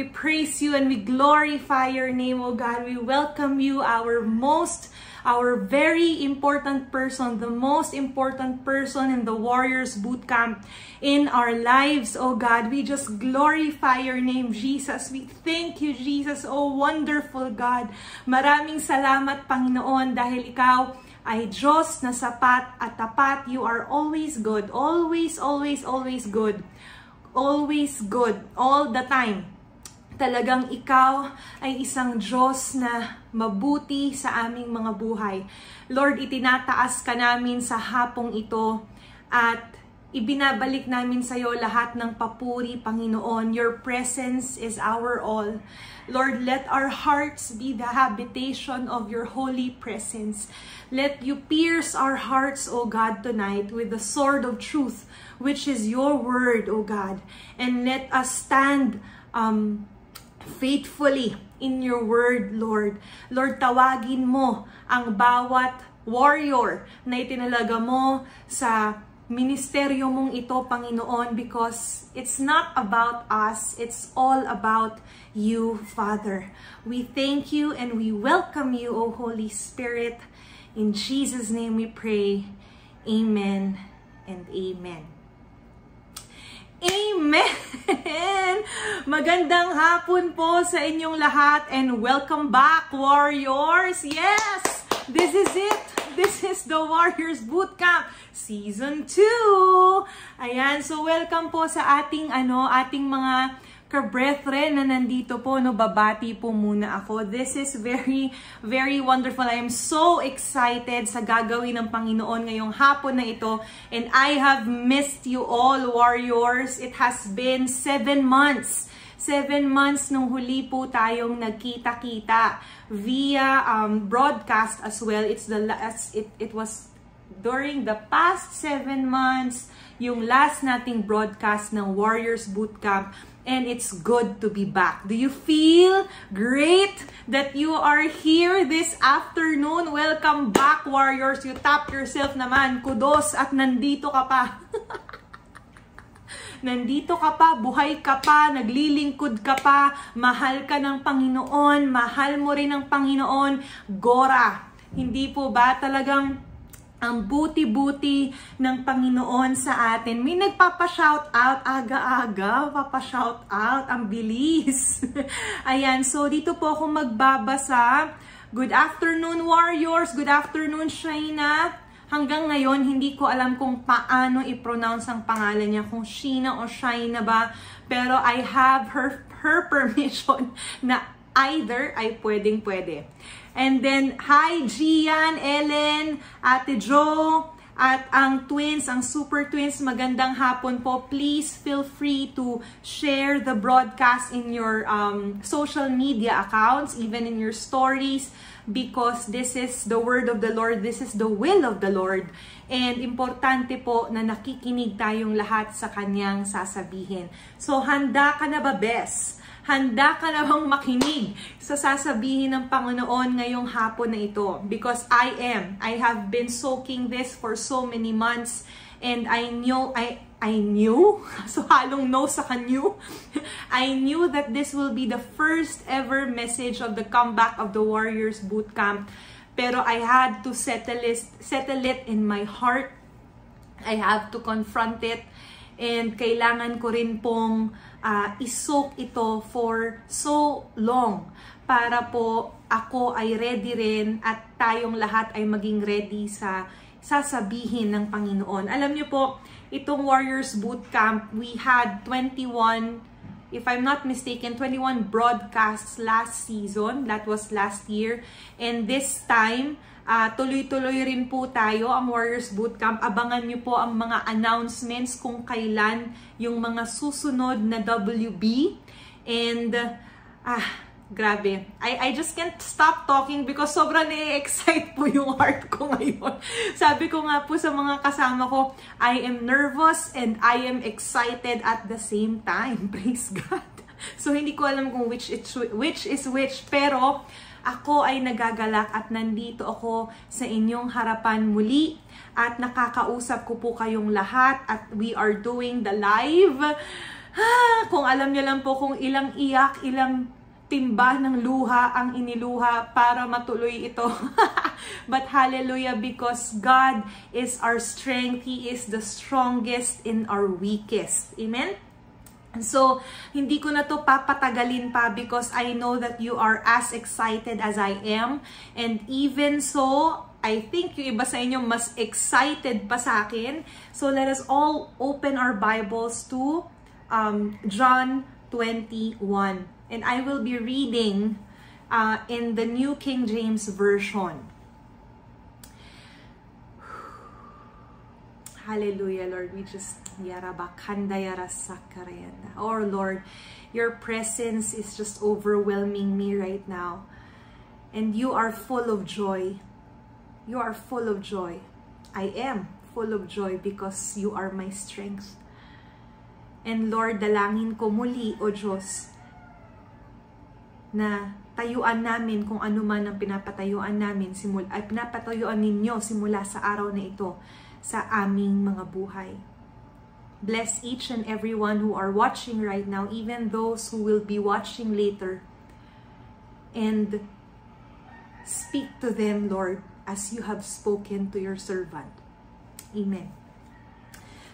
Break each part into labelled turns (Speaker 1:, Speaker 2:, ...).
Speaker 1: We praise you and we glorify your name, oh God. We welcome you, our most, our very important person, the most important person in the Warriors Boot Camp in our lives, oh God. We just glorify your name, Jesus. We thank you, Jesus. Oh, wonderful God. Maraming salamat, Panginoon, dahil ikaw ay Diyos na sapat at tapat. You are always good. Always, always, always good. Always good. All the time. Talagang ikaw ay isang Diyos na mabuti sa aming mga buhay. Lord, itinataas ka namin sa hapong ito at ibinabalik namin sa iyo lahat ng papuri, Panginoon. Your presence is our all. Lord, let our hearts be the habitation of your holy presence. Let you pierce our hearts, O God, tonight with the sword of truth, which is your word, O God. And let us stand um, faithfully in your word, Lord. Lord, tawagin mo ang bawat warrior na itinalaga mo sa ministeryo mong ito, Panginoon, because it's not about us, it's all about you, Father. We thank you and we welcome you, O Holy Spirit. In Jesus' name we pray. Amen and amen. Amen! Magandang hapon po sa inyong lahat and welcome back, Warriors! Yes! This is it! This is the Warriors Bootcamp Season 2! Ayan, so welcome po sa ating, ano, ating mga ka-brethren na nandito po, no, babati po muna ako. This is very, very wonderful. I am so excited sa gagawin ng Panginoon ngayong hapon na ito. And I have missed you all, warriors. It has been seven months. Seven months nung huli po tayong nagkita-kita via um, broadcast as well. It's the last, it, it was during the past seven months, yung last nating broadcast ng Warriors Bootcamp and it's good to be back. Do you feel great that you are here this afternoon? Welcome back, Warriors. You tap yourself naman. Kudos at nandito ka pa. nandito ka pa, buhay ka pa, naglilingkod ka pa, mahal ka ng Panginoon, mahal mo rin ng Panginoon, Gora. Hindi po ba talagang ang buti-buti ng Panginoon sa atin. May nagpapa-shout out aga-aga, papa-shout out, ang bilis. Ayan, so dito po ako magbabasa. Good afternoon warriors, good afternoon Shaina. Hanggang ngayon, hindi ko alam kung paano i-pronounce ang pangalan niya, kung Sheena o Shaina ba. Pero I have her, her permission na either ay pwedeng-pwede. And then, hi Gian, Ellen, Ate Jo, at ang twins, ang super twins, magandang hapon po. Please feel free to share the broadcast in your um, social media accounts, even in your stories, because this is the word of the Lord, this is the will of the Lord. And importante po na nakikinig tayong lahat sa kanyang sasabihin. So, handa ka na ba, best? Handa ka na bang makinig sa sasabihin ng Panginoon ngayong hapon na ito? Because I am. I have been soaking this for so many months and I knew, I, I knew, so halong no sa kanyo, I knew that this will be the first ever message of the comeback of the Warriors Bootcamp. Pero I had to settle it, settle it in my heart. I have to confront it. And kailangan ko rin pong uh, isoak ito for so long para po ako ay ready rin at tayong lahat ay maging ready sa sasabihin ng Panginoon. Alam niyo po, itong Warriors Bootcamp, we had 21 if I'm not mistaken, 21 broadcasts last season. That was last year. And this time, Uh, tuloy-tuloy rin po tayo ang Warriors Bootcamp. Abangan nyo po ang mga announcements kung kailan yung mga susunod na WB. And, ah, grabe. I, I just can't stop talking because sobrang na-excite po yung heart ko ngayon. Sabi ko nga po sa mga kasama ko, I am nervous and I am excited at the same time. Praise God. So, hindi ko alam kung which is which, is which pero ako ay nagagalak at nandito ako sa inyong harapan muli at nakakausap ko po kayong lahat at we are doing the live. Ah, kung alam niyo lang po kung ilang iyak, ilang timba ng luha ang iniluha para matuloy ito. But hallelujah, because God is our strength. He is the strongest in our weakest. Amen? So, hindi ko na to papatagalin pa because I know that you are as excited as I am. And even so, I think yung iba sa inyo mas excited pa sa akin. So, let us all open our Bibles to um, John 21. And I will be reading uh, in the New King James Version. Hallelujah, Lord. We just, Oh, Lord, your presence is just overwhelming me right now. And you are full of joy. You are full of joy. I am full of joy because you are my strength. And Lord, dalangin ko muli, O Diyos, na tayuan namin kung ano man ang pinapatayuan namin, simula, ay pinapatayuan ninyo simula sa araw na ito sa aming mga buhay. Bless each and everyone who are watching right now, even those who will be watching later. And speak to them, Lord, as you have spoken to your servant. Amen.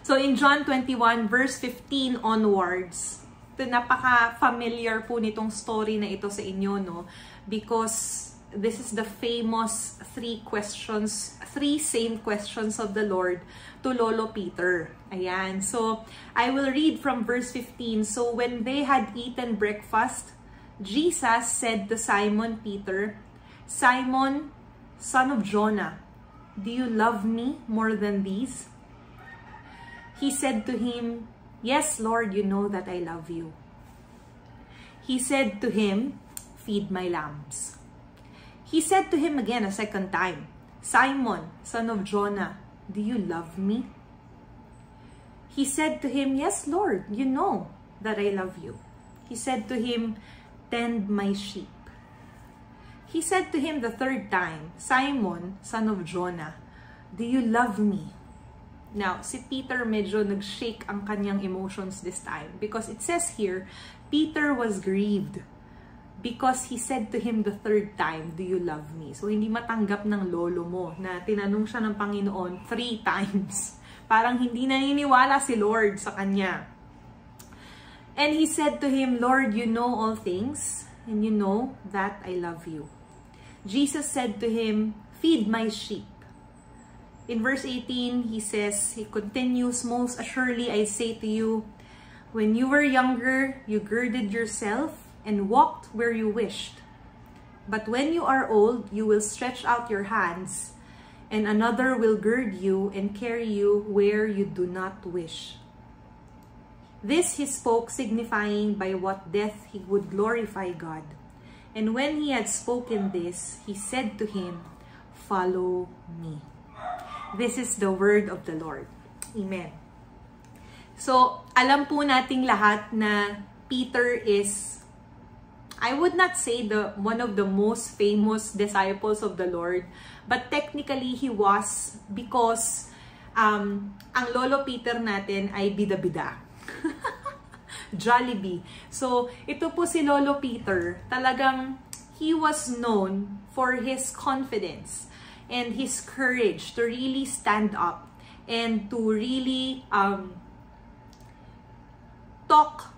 Speaker 1: So in John 21 verse 15 onwards, napaka-familiar po nitong story na ito sa inyo, no? Because this is the famous three questions, three same questions of the Lord to Lolo Peter. Ayan. So, I will read from verse 15. So, when they had eaten breakfast, Jesus said to Simon Peter, Simon, son of Jonah, do you love me more than these? He said to him, Yes, Lord, you know that I love you. He said to him, Feed my lambs. He said to him again a second time, Simon, son of Jonah, do you love me? He said to him, Yes, Lord, you know that I love you. He said to him, Tend my sheep. He said to him the third time, Simon, son of Jonah, do you love me? Now, si Peter medyo nag-shake ang kanyang emotions this time because it says here, Peter was grieved because he said to him the third time, Do you love me? So, hindi matanggap ng lolo mo na tinanong siya ng Panginoon three times. Parang hindi naniniwala si Lord sa kanya. And he said to him, Lord, you know all things, and you know that I love you. Jesus said to him, Feed my sheep. In verse 18, he says, he continues, Most assuredly I say to you, when you were younger, you girded yourself and walked where you wished. But when you are old, you will stretch out your hands, and another will gird you and carry you where you do not wish. This he spoke, signifying by what death he would glorify God. And when he had spoken this, he said to him, Follow me. This is the word of the Lord. Amen. So, alam po nating lahat na Peter is I would not say the one of the most famous disciples of the Lord, but technically he was because um, ang lolo Peter natin ay bida-bida. Jollibee. So, ito po si Lolo Peter, talagang he was known for his confidence and his courage to really stand up and to really um, talk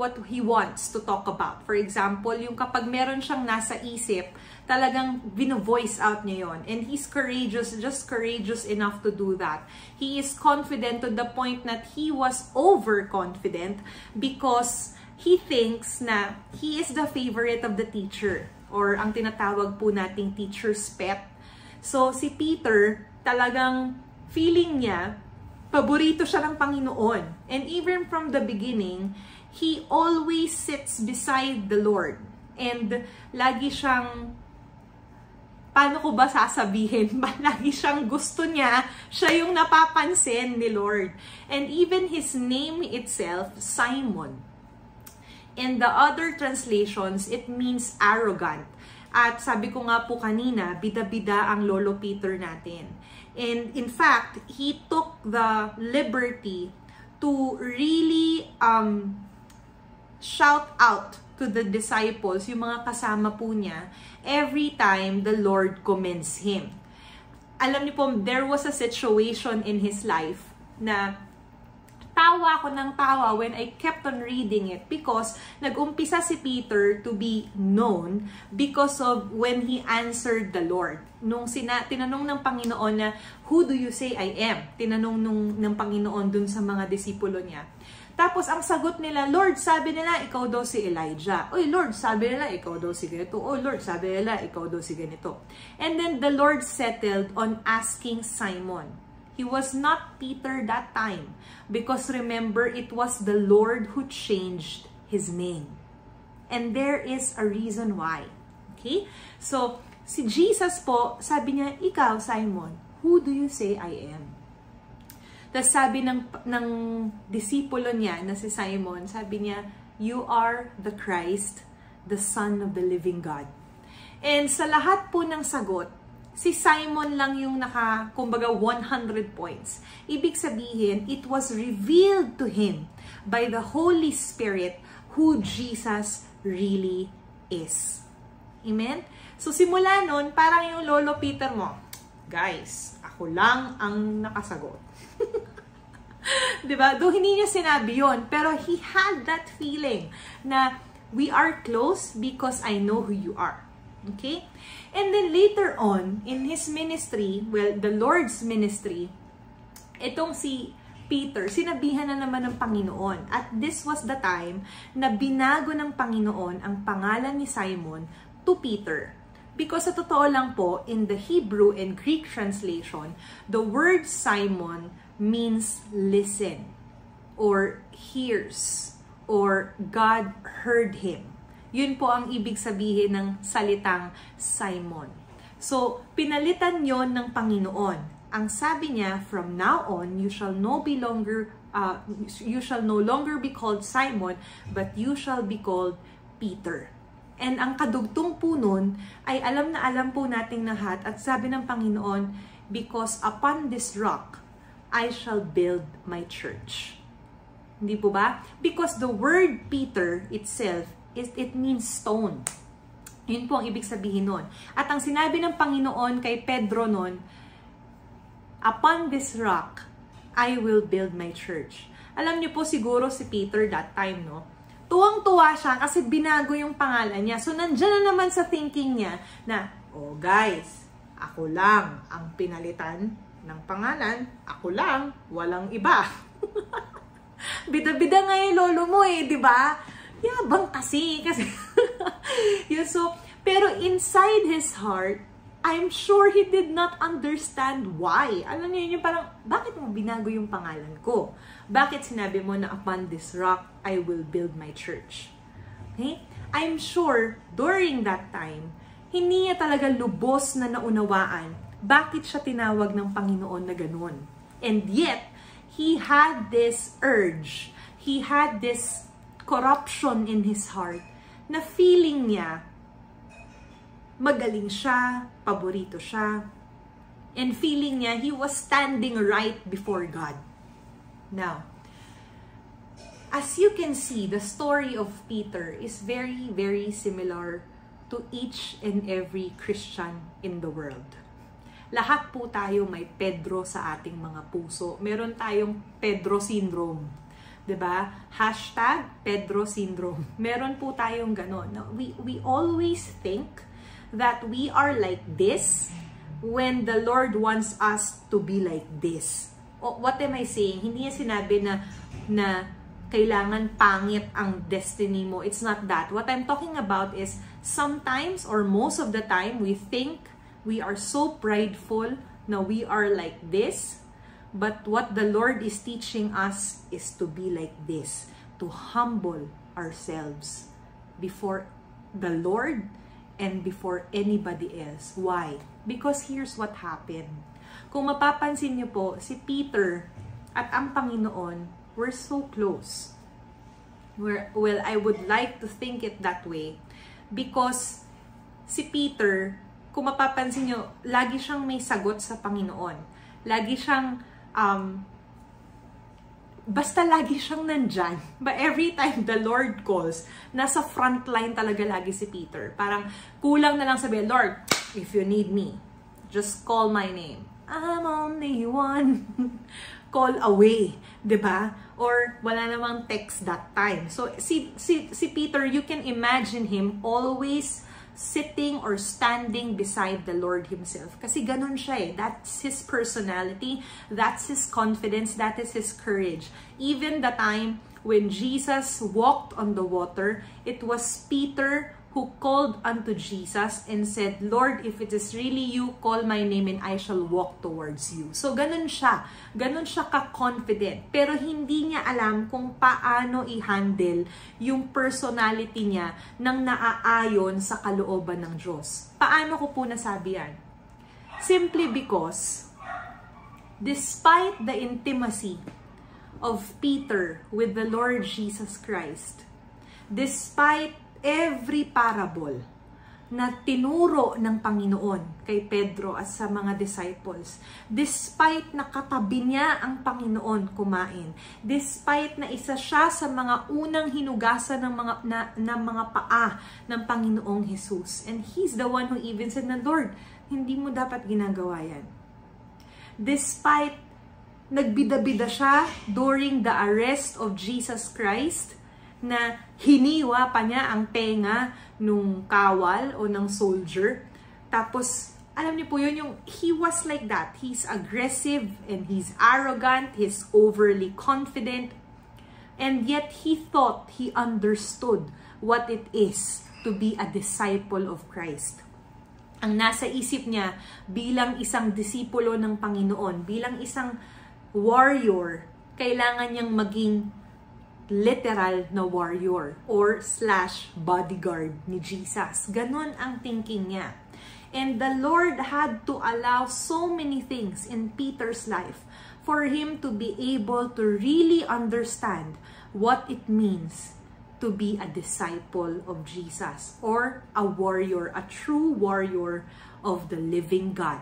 Speaker 1: what he wants to talk about. For example, yung kapag meron siyang nasa isip, talagang vino-voice out niya yon. And he's courageous, just courageous enough to do that. He is confident to the point that he was overconfident because he thinks na he is the favorite of the teacher or ang tinatawag po nating teacher's pet So, si Peter, talagang feeling niya, paborito siya ng Panginoon. And even from the beginning, he always sits beside the Lord. And lagi siyang, paano ko ba sasabihin? lagi siyang gusto niya, siya yung napapansin ni Lord. And even his name itself, Simon. In the other translations, it means arrogant. At sabi ko nga po kanina, bida-bida ang Lolo Peter natin. And in fact, he took the liberty to really um, shout out to the disciples, yung mga kasama po niya, every time the Lord commends him. Alam niyo po, there was a situation in his life na tawa ako ng tawa when I kept on reading it because nag-umpisa si Peter to be known because of when he answered the Lord. Nung sina, tinanong ng Panginoon na, Who do you say I am? Tinanong nung, ng Panginoon dun sa mga disipulo niya. Tapos, ang sagot nila, Lord, sabi nila, ikaw daw si Elijah. Oy, Lord, sabi nila, ikaw daw si ganito. Oh, Lord, sabi nila, ikaw daw si ganito. And then, the Lord settled on asking Simon, He was not Peter that time because remember, it was the Lord who changed his name. And there is a reason why. Okay? So, si Jesus po, sabi niya, ikaw, Simon, who do you say I am? Tapos sabi ng, ng disipulo niya na si Simon, sabi niya, you are the Christ, the Son of the living God. And sa lahat po ng sagot, si Simon lang yung naka, kumbaga, 100 points. Ibig sabihin, it was revealed to him by the Holy Spirit who Jesus really is. Amen? So, simula nun, parang yung lolo Peter mo, guys, ako lang ang nakasagot. 'Di ba? Hindi niya sinabi 'yon, pero he had that feeling na we are close because I know who you are. Okay? And then later on, in his ministry, well, the Lord's ministry, itong si Peter, sinabihan na naman ng Panginoon. At this was the time na binago ng Panginoon ang pangalan ni Simon to Peter. Because sa totoo lang po, in the Hebrew and Greek translation, the word Simon means listen or hears or God heard him. Yun po ang ibig sabihin ng salitang Simon. So, pinalitan yon ng Panginoon ang sabi niya, from now on, you shall no be longer, uh, you shall no longer be called Simon, but you shall be called Peter. And ang kadugtong po nun, ay alam na alam po nating lahat, at sabi ng Panginoon, because upon this rock, I shall build my church. Hindi po ba? Because the word Peter itself, is, it means stone. Yun po ang ibig sabihin nun. At ang sinabi ng Panginoon kay Pedro nun, Upon this rock, I will build my church. Alam niyo po siguro si Peter that time, no? Tuwang-tuwa siya kasi binago yung pangalan niya. So, nandyan na naman sa thinking niya na, oh guys, ako lang ang pinalitan ng pangalan. Ako lang, walang iba. Bida-bida nga yung lolo mo eh, di ba? Yabang kasi. kasi yun, so, pero inside his heart, I'm sure he did not understand why. Alam niyo yun, parang, bakit mo binago yung pangalan ko? Bakit sinabi mo na upon this rock, I will build my church? Okay? I'm sure, during that time, hindi niya talaga lubos na naunawaan bakit siya tinawag ng Panginoon na ganun. And yet, he had this urge, he had this corruption in his heart na feeling niya magaling siya, paborito siya, and feeling niya he was standing right before God. Now, as you can see, the story of Peter is very, very similar to each and every Christian in the world. Lahat po tayo may Pedro sa ating mga puso. Meron tayong Pedro syndrome. 'di ba? Hashtag Pedro syndrome. Meron po tayong ganon. We, we always think that we are like this when the Lord wants us to be like this. O, what am I saying? Hindi niya sinabi na, na kailangan pangit ang destiny mo. It's not that. What I'm talking about is sometimes or most of the time we think we are so prideful na we are like this. But what the Lord is teaching us is to be like this. To humble ourselves before the Lord and before anybody else. Why? Because here's what happened. Kung mapapansin niyo po, si Peter at ang Panginoon were so close. We're, well, I would like to think it that way because si Peter, kung mapapansin niyo, lagi siyang may sagot sa Panginoon. Lagi siyang um, basta lagi siyang nandyan. But every time the Lord calls, nasa front line talaga lagi si Peter. Parang kulang na lang sabi, Lord, if you need me, just call my name. I'm only one. call away, 'di ba? Or wala namang text that time. So si si si Peter, you can imagine him always sitting or standing beside the Lord Himself. Kasi ganun siya eh. That's His personality, that's His confidence, that is His courage. Even the time when Jesus walked on the water, it was Peter who called unto Jesus and said, Lord, if it is really you, call my name and I shall walk towards you. So, ganun siya. Ganun siya ka-confident. Pero hindi niya alam kung paano i-handle yung personality niya nang naaayon sa kalooban ng Diyos. Paano ko po nasabi yan? Simply because, despite the intimacy of Peter with the Lord Jesus Christ, despite every parable na tinuro ng Panginoon kay Pedro at sa mga disciples. Despite na niya ang Panginoon kumain. Despite na isa siya sa mga unang hinugasan ng mga, na, na mga paa ng Panginoong Jesus. And He's the one who even said na, Lord, hindi mo dapat ginagawa yan. despite nagbida-bida siya during the arrest of Jesus Christ, na hiniwa pa niya ang tenga nung kawal o ng soldier. Tapos, alam niyo po yun, yung he was like that. He's aggressive and he's arrogant, he's overly confident, and yet he thought he understood what it is to be a disciple of Christ. Ang nasa isip niya bilang isang disipulo ng Panginoon, bilang isang warrior, kailangan niyang maging literal na warrior or slash bodyguard ni Jesus. Ganon ang thinking niya. And the Lord had to allow so many things in Peter's life for him to be able to really understand what it means to be a disciple of Jesus or a warrior, a true warrior of the living God.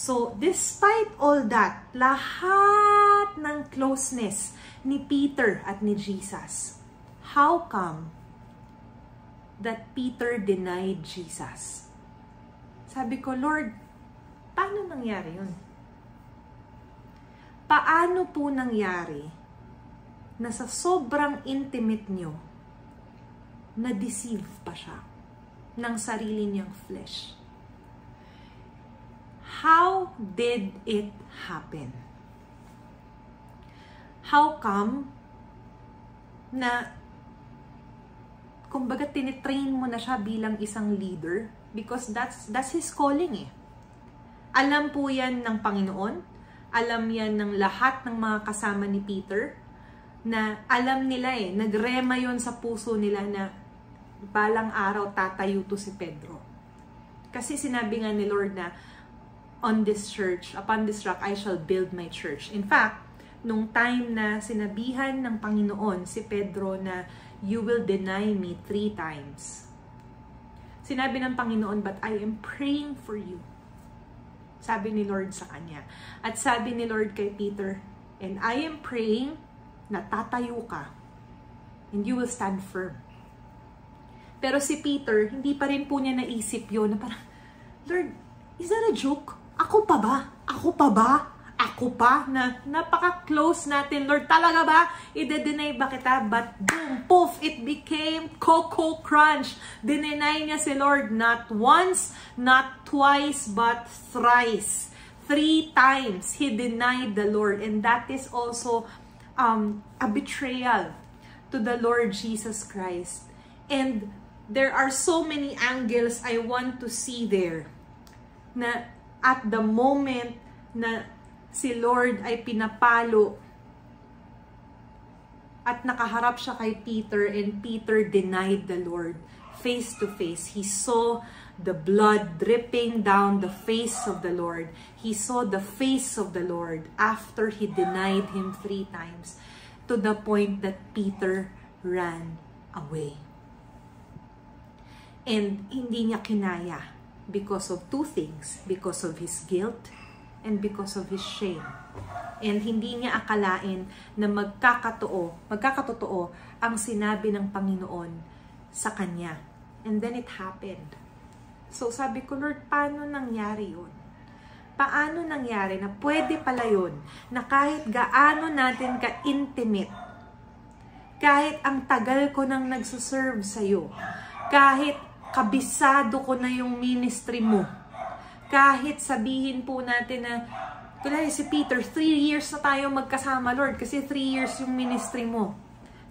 Speaker 1: So, despite all that, lahat ng closeness ni Peter at ni Jesus, how come that Peter denied Jesus? Sabi ko, Lord, paano nangyari yun? Paano po nangyari na sa sobrang intimate nyo, na-deceive pa siya ng sarili niyang flesh. How did it happen? How come na kumbaga tinitrain mo na siya bilang isang leader because that's that's his calling eh. Alam po yan ng Panginoon, alam yan ng lahat ng mga kasama ni Peter, na alam nila eh, nagrema yon sa puso nila na balang araw tatayo to si Pedro. Kasi sinabi nga ni Lord na, on this church, upon this rock, I shall build my church. In fact, nung time na sinabihan ng Panginoon si Pedro na, you will deny me three times. Sinabi ng Panginoon, but I am praying for you. Sabi ni Lord sa kanya. At sabi ni Lord kay Peter, and I am praying na tatayo ka and you will stand firm. Pero si Peter, hindi pa rin po niya naisip yon na parang, Lord, is that a joke? Ako pa ba? Ako pa ba? Ako pa? Na napaka-close natin, Lord. Talaga ba? Ide-deny ba kita? But boom, poof, it became Coco Crunch. Dinenay niya si Lord not once, not twice, but thrice. Three times, he denied the Lord. And that is also um, a betrayal to the Lord Jesus Christ. And there are so many angles I want to see there na at the moment na si Lord ay pinapalo at nakaharap siya kay Peter and Peter denied the Lord face to face. He saw the blood dripping down the face of the Lord. He saw the face of the Lord after he denied him three times to the point that Peter ran away. And hindi niya kinaya because of two things. Because of his guilt and because of his shame. And hindi niya akalain na magkakatoo, magkakatotoo ang sinabi ng Panginoon sa kanya. And then it happened. So sabi ko, Lord, paano nangyari yun? Paano nangyari na pwede pala yun na kahit gaano natin ka-intimate, kahit ang tagal ko nang nagsuserve sa'yo, kahit kabisado ko na yung ministry mo. Kahit sabihin po natin na, tulad si Peter, three years na tayo magkasama, Lord, kasi three years yung ministry mo.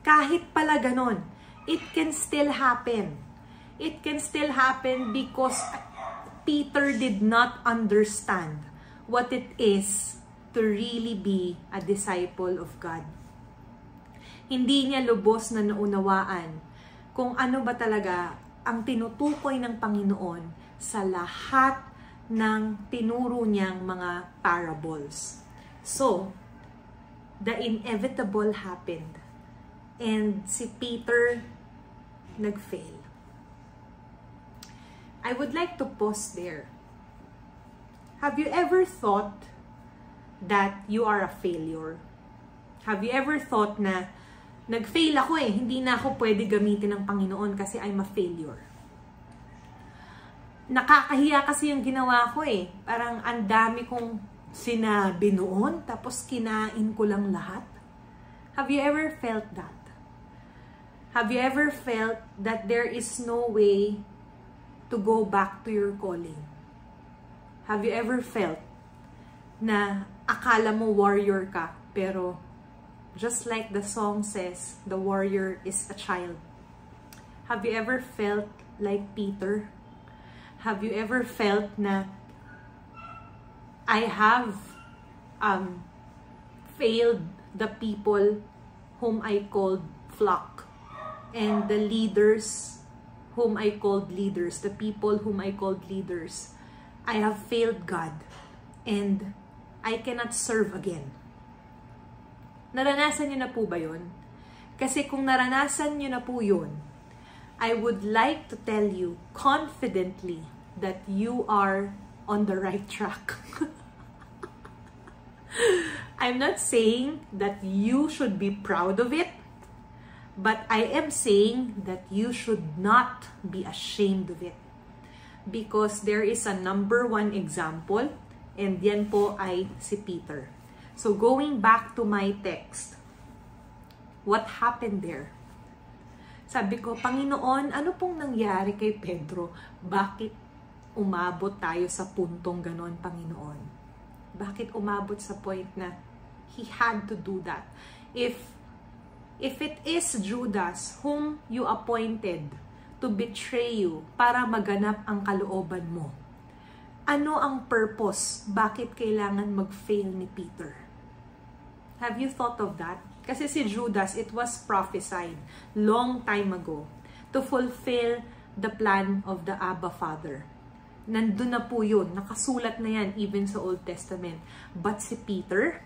Speaker 1: Kahit pala ganon, it can still happen. It can still happen because Peter did not understand what it is to really be a disciple of God. Hindi niya lubos na naunawaan kung ano ba talaga ang tinutukoy ng Panginoon sa lahat ng tinuro niyang mga parables. So, the inevitable happened. And si Peter nag-fail. I would like to pause there. Have you ever thought that you are a failure? Have you ever thought na nag-fail ako eh. Hindi na ako pwede gamitin ng Panginoon kasi I'm a failure. Nakakahiya kasi yung ginawa ko eh. Parang ang dami kong sinabi noon, tapos kinain ko lang lahat? Have you ever felt that? Have you ever felt that there is no way to go back to your calling? Have you ever felt na akala mo warrior ka, pero just like the song says, the warrior is a child. Have you ever felt like Peter? Have you ever felt na I have um, failed the people whom I called flock and the leaders whom I called leaders, the people whom I called leaders. I have failed God and I cannot serve again. Naranasan niyo na po ba yun? Kasi kung naranasan niyo na po yun, I would like to tell you confidently that you are on the right track. I'm not saying that you should be proud of it, but I am saying that you should not be ashamed of it. Because there is a number one example, and yan po ay si Peter. So going back to my text, what happened there? Sabi ko, Panginoon, ano pong nangyari kay Pedro? Bakit umabot tayo sa puntong ganon, Panginoon? Bakit umabot sa point na he had to do that? If if it is Judas whom you appointed to betray you para maganap ang kalooban mo, ano ang purpose? Bakit kailangan mag-fail ni Peter? Have you thought of that? Kasi si Judas, it was prophesied long time ago to fulfill the plan of the Abba Father. Nandun na po yun. Nakasulat na yan even sa Old Testament. But si Peter,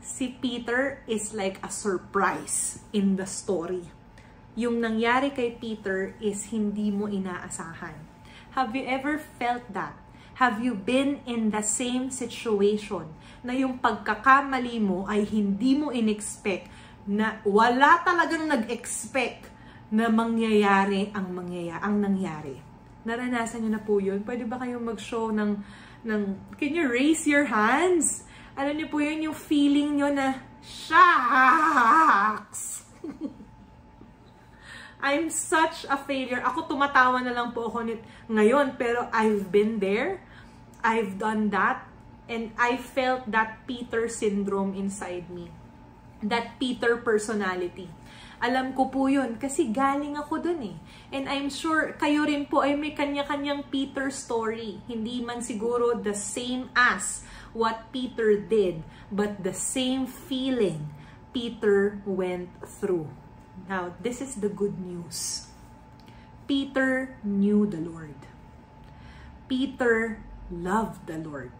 Speaker 1: si Peter is like a surprise in the story. Yung nangyari kay Peter is hindi mo inaasahan. Have you ever felt that? Have you been in the same situation na yung pagkakamali mo ay hindi mo inexpect na wala talagang nag-expect na mangyayari ang mangyayari, ang nangyari. Naranasan niyo na po yun? Pwede ba kayong mag-show ng, ng, can you raise your hands? Alam niyo po yun, yung feeling niyo na, shucks! I'm such a failure. Ako tumatawa na lang po ako nit ngayon, pero I've been there. I've done that. And I felt that Peter syndrome inside me. That Peter personality. Alam ko po yun kasi galing ako dun eh. And I'm sure kayo rin po ay may kanya-kanyang Peter story. Hindi man siguro the same as what Peter did, but the same feeling Peter went through. Now, this is the good news. Peter knew the Lord. Peter loved the Lord.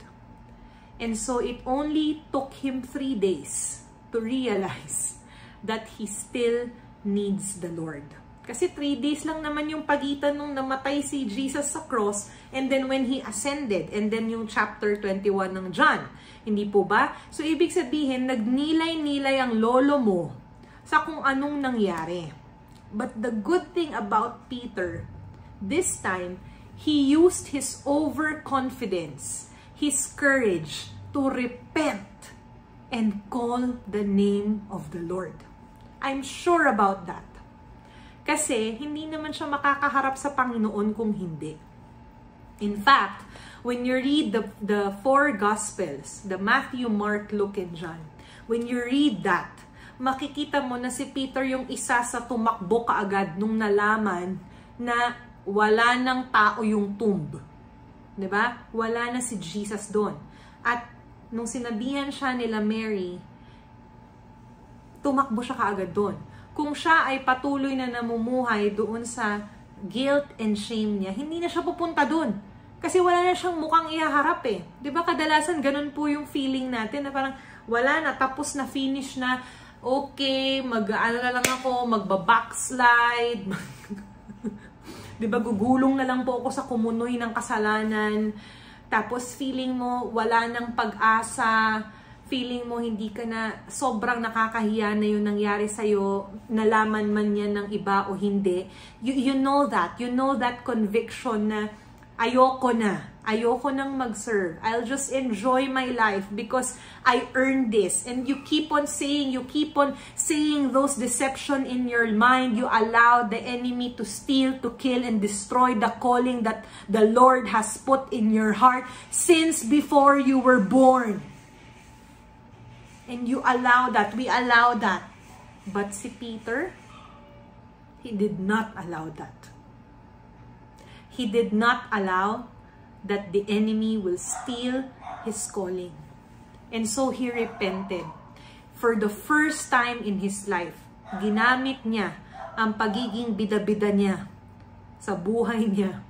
Speaker 1: And so it only took him three days to realize that he still needs the Lord. Kasi three days lang naman yung pagitan nung namatay si Jesus sa cross and then when he ascended and then yung chapter 21 ng John. Hindi po ba? So ibig sabihin, nagnilay-nilay ang lolo mo sa kung anong nangyari. But the good thing about Peter, this time, he used his overconfidence his courage to repent and call the name of the Lord. I'm sure about that. Kasi hindi naman siya makakaharap sa Panginoon kung hindi. In fact, when you read the, the four Gospels, the Matthew, Mark, Luke, and John, when you read that, makikita mo na si Peter yung isa sa tumakbo kaagad nung nalaman na wala ng tao yung tomb ba? Wala na si Jesus doon. At nung sinabihan siya nila Mary, tumakbo siya kaagad doon. Kung siya ay patuloy na namumuhay doon sa guilt and shame niya, hindi na siya pupunta doon. Kasi wala na siyang mukhang ihaharap eh. ba kadalasan ganun po yung feeling natin na parang wala na, tapos na, finish na, okay, mag-ano na lang ako, magba-backslide, 'di ba gugulong na lang po ako sa kumunoy ng kasalanan. Tapos feeling mo wala nang pag-asa, feeling mo hindi ka na sobrang nakakahiya na yung nangyari sa iyo, nalaman man yan ng iba o hindi. You, you know that. You know that conviction na ayoko na. Ayoko nang mag-serve. I'll just enjoy my life because I earned this. And you keep on saying, you keep on saying those deception in your mind. You allow the enemy to steal, to kill, and destroy the calling that the Lord has put in your heart since before you were born. And you allow that. We allow that. But si Peter, he did not allow that. He did not allow that the enemy will steal his calling. And so he repented. For the first time in his life, ginamit niya ang pagiging bida-bida niya sa buhay niya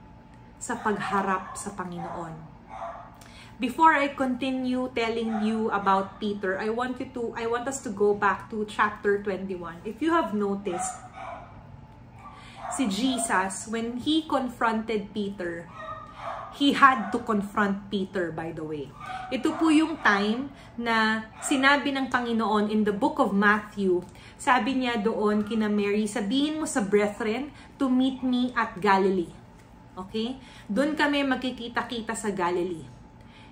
Speaker 1: sa pagharap sa Panginoon. Before I continue telling you about Peter, I want you to I want us to go back to chapter 21. If you have noticed, si Jesus when he confronted Peter, he had to confront Peter, by the way. Ito po yung time na sinabi ng Panginoon in the book of Matthew, sabi niya doon kina Mary, sabihin mo sa brethren to meet me at Galilee. Okay? Doon kami magkikita-kita sa Galilee.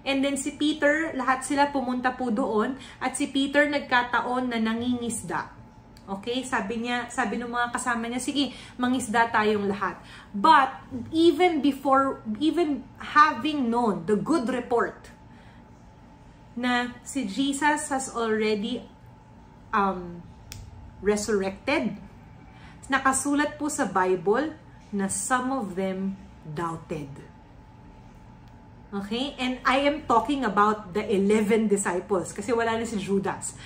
Speaker 1: And then si Peter, lahat sila pumunta po doon at si Peter nagkataon na nangingisda. Okay? Sabi niya, sabi ng mga kasama niya, sige, mangisda tayong lahat. But even before, even having known the good report na si Jesus has already um, resurrected, nakasulat po sa Bible na some of them doubted. Okay? And I am talking about the 11 disciples kasi wala na si Judas.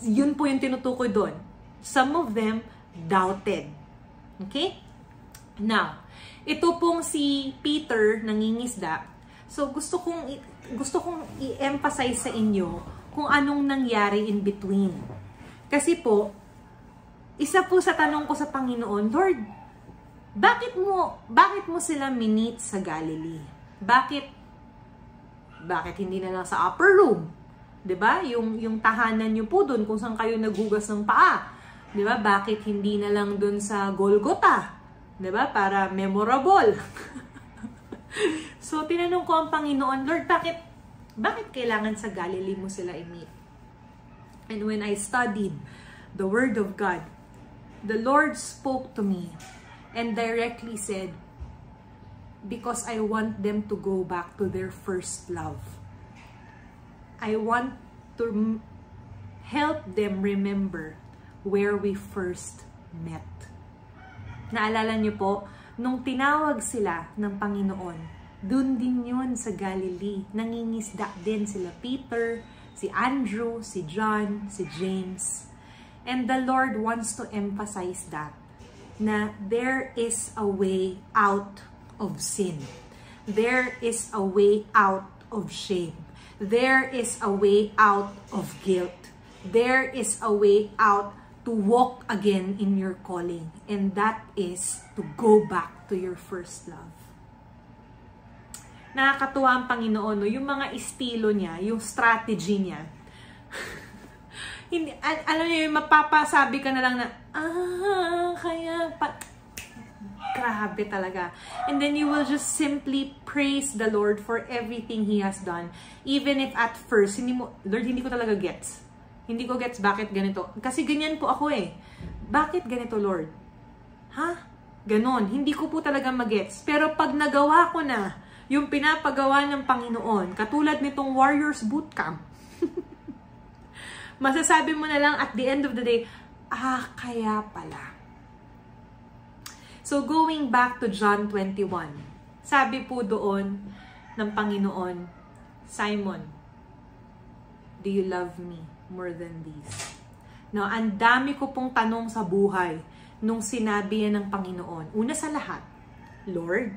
Speaker 1: Yun po yung tinutukoy doon some of them doubted. Okay? Now, ito pong si Peter nangingisda. So gusto kong gusto kong i-emphasize sa inyo kung anong nangyari in between. Kasi po, isa po sa tanong ko sa Panginoon, Lord, bakit mo bakit mo sila minit sa Galilee? Bakit bakit hindi na lang sa upper room? 'Di ba? Yung yung tahanan niyo po doon kung saan kayo naghugas ng paa. 'Di ba? Bakit hindi na lang doon sa Golgotha? 'Di ba? Para memorable. so tinanong ko ang Panginoon, Lord, bakit bakit kailangan sa Galilee mo sila i-meet? And when I studied the word of God, the Lord spoke to me and directly said, because I want them to go back to their first love. I want to help them remember where we first met. Naalala niyo po, nung tinawag sila ng Panginoon, dun din yun sa Galilee. Nangingisda din sila Peter, si Andrew, si John, si James. And the Lord wants to emphasize that, na there is a way out of sin. There is a way out of shame. There is a way out of guilt. There is a way out to walk again in your calling. And that is to go back to your first love. Nakakatuwa ang Panginoon, no? yung mga estilo niya, yung strategy niya. Hindi, al- alam niyo, yung mapapasabi ka na lang na, ah, kaya pa, grabe talaga. And then you will just simply praise the Lord for everything He has done. Even if at first, hindi mo, Lord, hindi ko talaga gets hindi ko gets bakit ganito. Kasi ganyan po ako eh. Bakit ganito, Lord? Ha? Ganon. Hindi ko po talaga magets. Pero pag nagawa ko na yung pinapagawa ng Panginoon, katulad nitong Warriors Bootcamp, masasabi mo na lang at the end of the day, ah, kaya pala. So going back to John 21, sabi po doon ng Panginoon, Simon, do you love me? More than these. No, ang dami ko pong tanong sa buhay nung sinabi yan ng Panginoon. Una sa lahat, Lord,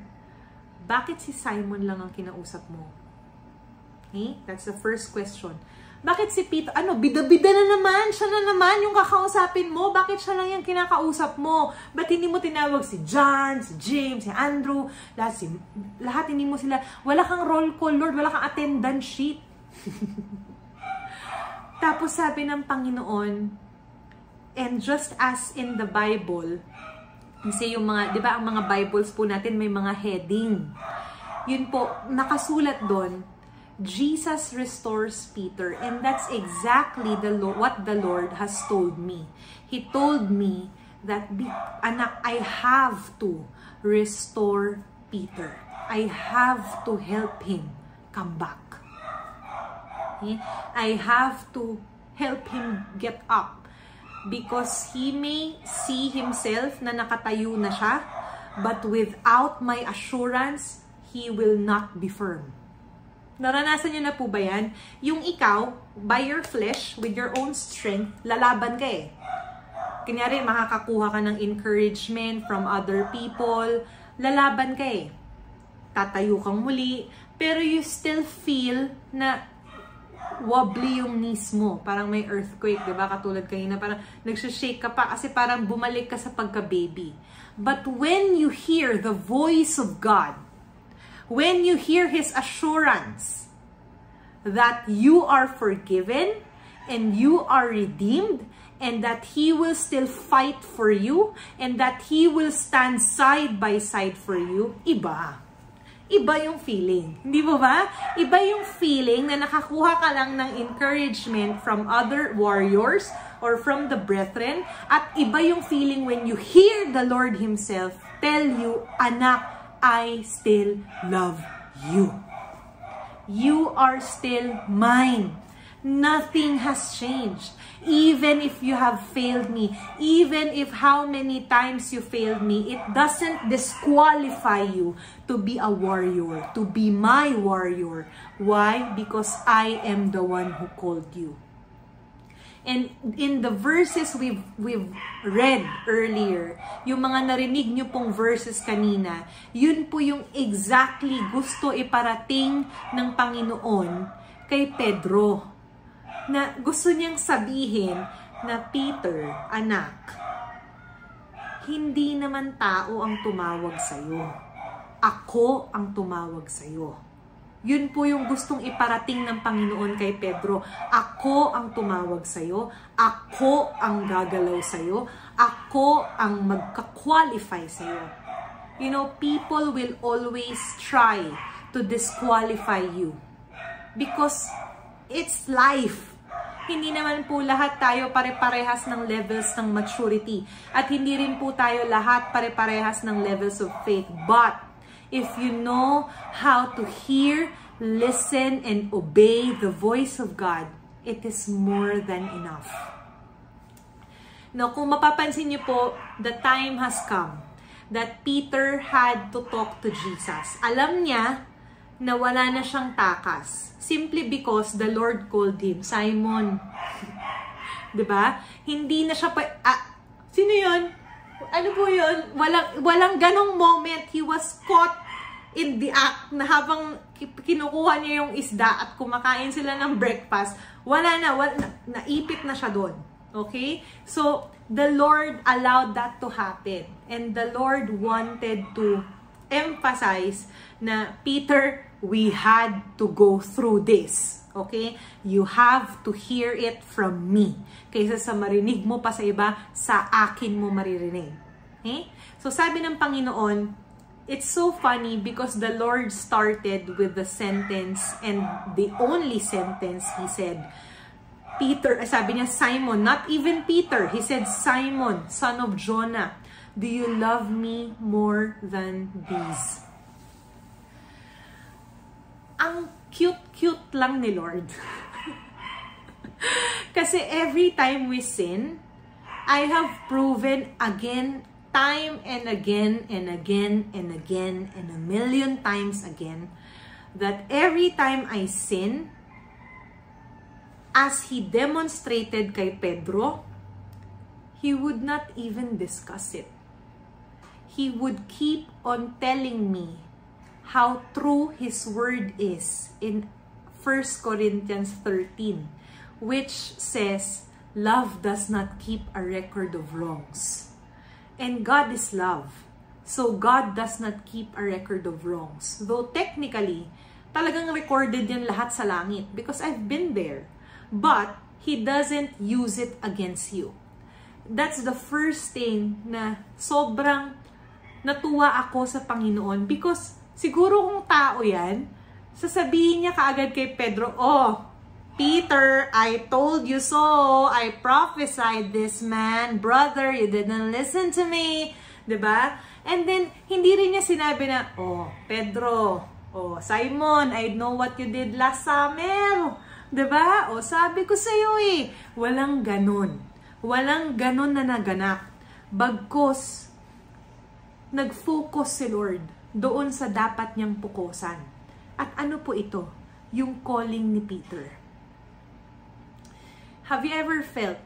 Speaker 1: bakit si Simon lang ang kinausap mo? Okay? That's the first question. Bakit si Peter, ano, bida-bida na naman, siya na naman yung kakausapin mo, bakit siya lang yung kinakausap mo? Ba't hindi mo tinawag si John, si James, si Andrew, lahat, si, lahat hindi mo sila, wala kang roll call, Lord, wala kang attendance sheet. Tapos sabi ng Panginoon, and just as in the Bible, kasi yung mga, di ba ang mga Bibles po natin may mga heading. yun po, nakasulat doon, Jesus restores Peter. And that's exactly the what the Lord has told me. He told me that, anak, I have to restore Peter. I have to help him come back. Okay? I have to help him get up because he may see himself na nakatayo na siya, but without my assurance, he will not be firm. Naranasan niyo na po ba yan? Yung ikaw, by your flesh, with your own strength, lalaban ka eh. Kunyari, makakakuha ka ng encouragement from other people, lalaban ka eh. Tatayo kang muli, pero you still feel na wobbly yung knees mo. Parang may earthquake, di ba? Katulad kanina, parang nagsishake ka pa kasi parang bumalik ka sa pagka-baby. But when you hear the voice of God, when you hear His assurance that you are forgiven and you are redeemed and that He will still fight for you and that He will stand side by side for you, iba iba yung feeling. Hindi mo ba? Iba yung feeling na nakakuha ka lang ng encouragement from other warriors or from the brethren. At iba yung feeling when you hear the Lord Himself tell you, Anak, I still love you. You are still mine. Nothing has changed. Even if you have failed me, even if how many times you failed me, it doesn't disqualify you to be a warrior, to be my warrior. Why? Because I am the one who called you. And in the verses we've, we've read earlier, yung mga narinig nyo pong verses kanina, yun po yung exactly gusto iparating ng Panginoon kay Pedro na gusto niyang sabihin na Peter, anak, hindi naman tao ang tumawag sa'yo. Ako ang tumawag sa'yo. Yun po yung gustong iparating ng Panginoon kay Pedro. Ako ang tumawag sa'yo. Ako ang gagalaw sa'yo. Ako ang magka-qualify sa'yo. You know, people will always try to disqualify you. Because it's life hindi naman po lahat tayo pare-parehas ng levels ng maturity. At hindi rin po tayo lahat pare-parehas ng levels of faith. But, if you know how to hear, listen, and obey the voice of God, it is more than enough. Now, kung mapapansin niyo po, the time has come that Peter had to talk to Jesus. Alam niya na wala na siyang takas. Simply because the Lord called him, Simon. 'Di ba? Hindi na siya pa ah, Sino 'yon? Ano po 'yon? Walang walang ganong moment. He was caught in the act na habang kinukuha niya yung isda at kumakain sila ng breakfast, wala na, wala, na naipit na siya doon. Okay? So, the Lord allowed that to happen. And the Lord wanted to emphasize na Peter, we had to go through this. Okay? You have to hear it from me. Kaysa sa marinig mo pa sa iba, sa akin mo maririnig. Okay? So sabi ng Panginoon, it's so funny because the Lord started with the sentence and the only sentence He said, Peter, sabi niya, Simon, not even Peter. He said, Simon, son of Jonah, do you love me more than these? Ang cute-cute lang ni Lord. Kasi every time we sin, I have proven again, time and again and again and again and a million times again, that every time I sin, as he demonstrated kay Pedro, he would not even discuss it. He would keep on telling me how true His Word is in 1 Corinthians 13, which says, Love does not keep a record of wrongs. And God is love. So God does not keep a record of wrongs. Though technically, talagang recorded yan lahat sa langit because I've been there. But He doesn't use it against you. That's the first thing na sobrang natuwa ako sa Panginoon because Siguro kung tao yan, sasabihin niya kaagad kay Pedro, Oh, Peter, I told you so. I prophesied this man. Brother, you didn't listen to me. ba? And then, hindi rin niya sinabi na, Oh, Pedro, oh, Simon, I know what you did last summer. ba? Oh, sabi ko sa iyo eh. Walang ganon. Walang ganon na naganap. Bagkos, nag-focus si Lord doon sa dapat niyang pukusan. At ano po ito? Yung calling ni Peter. Have you ever felt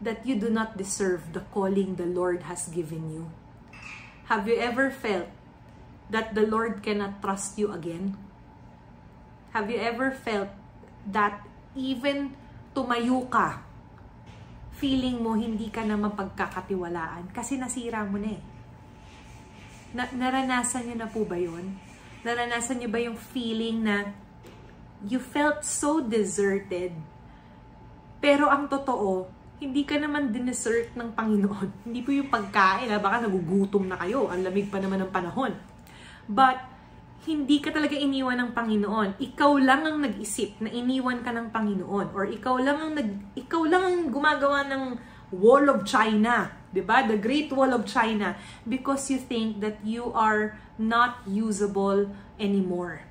Speaker 1: that you do not deserve the calling the Lord has given you? Have you ever felt that the Lord cannot trust you again? Have you ever felt that even tumayo ka, feeling mo hindi ka na mapagkakatiwalaan kasi nasira mo na eh? Na, naranasan niyo na po ba yun? Naranasan niyo ba yung feeling na you felt so deserted, pero ang totoo, hindi ka naman dinesert ng Panginoon. Hindi po yung pagkain, ha? baka nagugutom na kayo, ang lamig pa naman ng panahon. But, hindi ka talaga iniwan ng Panginoon. Ikaw lang ang nag-isip na iniwan ka ng Panginoon. Or ikaw lang ang, nag, ikaw lang ang gumagawa ng Wall of China 'di ba? The Great Wall of China because you think that you are not usable anymore.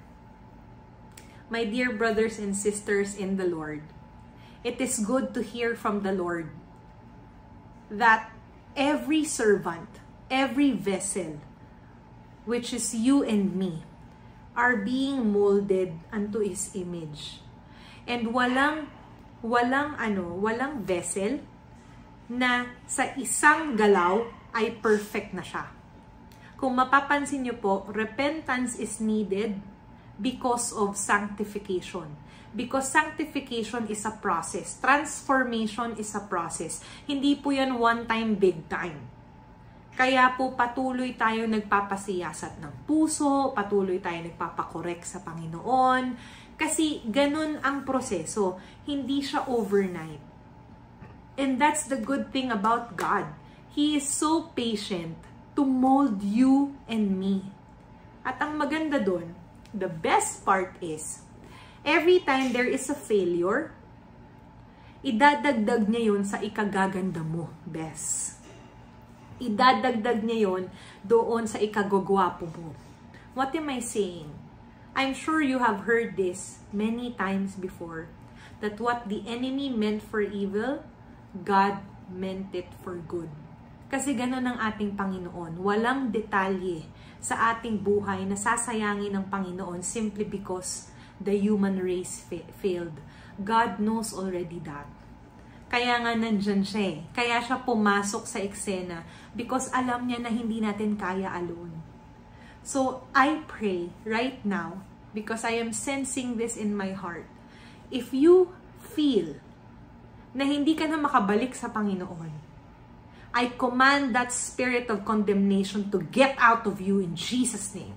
Speaker 1: My dear brothers and sisters in the Lord, it is good to hear from the Lord that every servant, every vessel, which is you and me, are being molded unto His image. And walang, walang ano, walang vessel na sa isang galaw ay perfect na siya. Kung mapapansin niyo po, repentance is needed because of sanctification. Because sanctification is a process. Transformation is a process. Hindi po yan one time, big time. Kaya po patuloy tayo nagpapasiyasat ng puso, patuloy tayo nagpapakorek sa Panginoon, kasi ganun ang proseso. Hindi siya overnight. And that's the good thing about God. He is so patient to mold you and me. At ang maganda doon, the best part is, every time there is a failure, idadagdag niya yun sa ikagaganda mo, best. Idadagdag niya yun doon sa ikagugwapo mo. What am I saying? I'm sure you have heard this many times before, that what the enemy meant for evil, God meant it for good. Kasi ganun ang ating Panginoon. Walang detalye sa ating buhay na sasayangin ng Panginoon simply because the human race fa- failed. God knows already that. Kaya nga nandyan siya eh. Kaya siya pumasok sa eksena because alam niya na hindi natin kaya alone. So, I pray right now because I am sensing this in my heart. If you feel na hindi ka na makabalik sa Panginoon, I command that spirit of condemnation to get out of you in Jesus' name.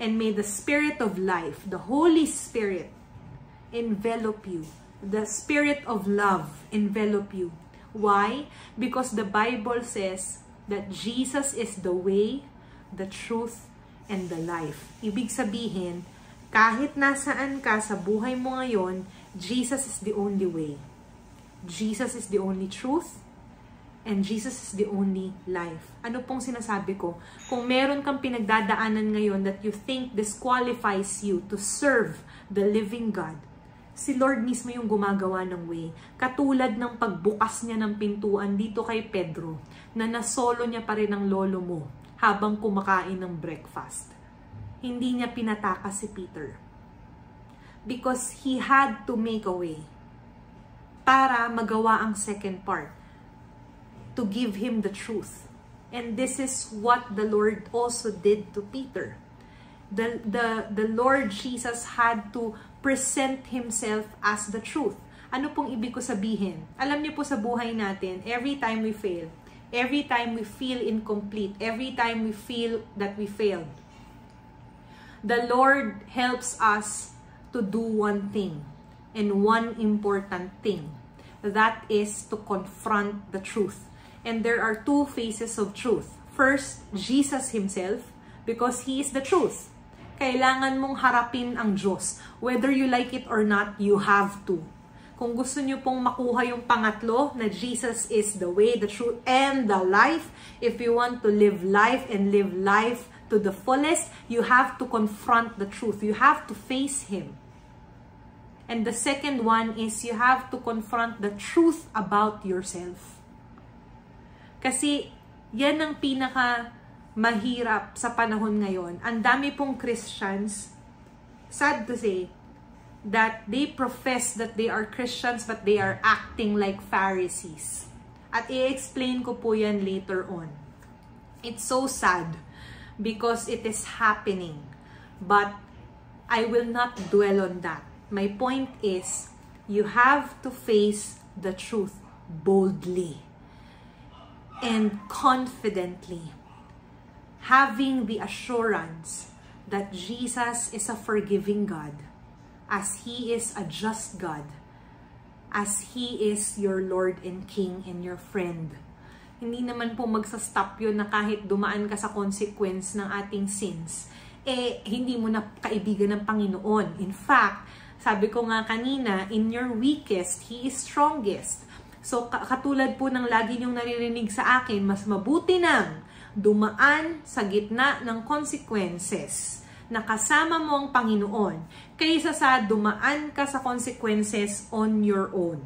Speaker 1: And may the spirit of life, the Holy Spirit, envelop you. The spirit of love envelop you. Why? Because the Bible says that Jesus is the way, the truth, and the life. Ibig sabihin, kahit nasaan ka sa buhay mo ngayon, Jesus is the only way. Jesus is the only truth, and Jesus is the only life. Ano pong sinasabi ko? Kung meron kang pinagdadaanan ngayon that you think disqualifies you to serve the living God, si Lord mismo yung gumagawa ng way. Katulad ng pagbukas niya ng pintuan dito kay Pedro, na nasolo niya pa rin ang lolo mo habang kumakain ng breakfast. Hindi niya pinatakas si Peter. Because he had to make a way para magawa ang second part. To give him the truth. And this is what the Lord also did to Peter. The, the, the Lord Jesus had to present Himself as the truth. Ano pong ibig ko sabihin? Alam niyo po sa buhay natin, every time we fail, every time we feel incomplete, every time we feel that we failed, the Lord helps us to do one thing and one important thing. That is to confront the truth. And there are two phases of truth. First, Jesus himself, because He is the truth. Kailangan mong harapin ang Diyos. Whether you like it or not, you have to. Kung gusto niyo pong makuha yung pangatlo na Jesus is the way, the truth, and the life, if you want to live life and live life to the fullest, you have to confront the truth. You have to face Him. And the second one is you have to confront the truth about yourself. Kasi yan ang pinaka mahirap sa panahon ngayon. Ang dami pong Christians, sad to say, that they profess that they are Christians but they are acting like Pharisees. At i-explain ko po yan later on. It's so sad because it is happening. But I will not dwell on that. My point is, you have to face the truth boldly and confidently, having the assurance that Jesus is a forgiving God as He is a just God, as He is your Lord and King and your friend. Hindi naman po magsastop yun na kahit dumaan ka sa consequence ng ating sins, eh hindi mo na kaibigan ng Panginoon. In fact, sabi ko nga kanina, in your weakest, He is strongest. So katulad po ng lagi niyong naririnig sa akin, mas mabuti nang dumaan sa gitna ng consequences na kasama mo ang Panginoon kaysa sa dumaan ka sa consequences on your own.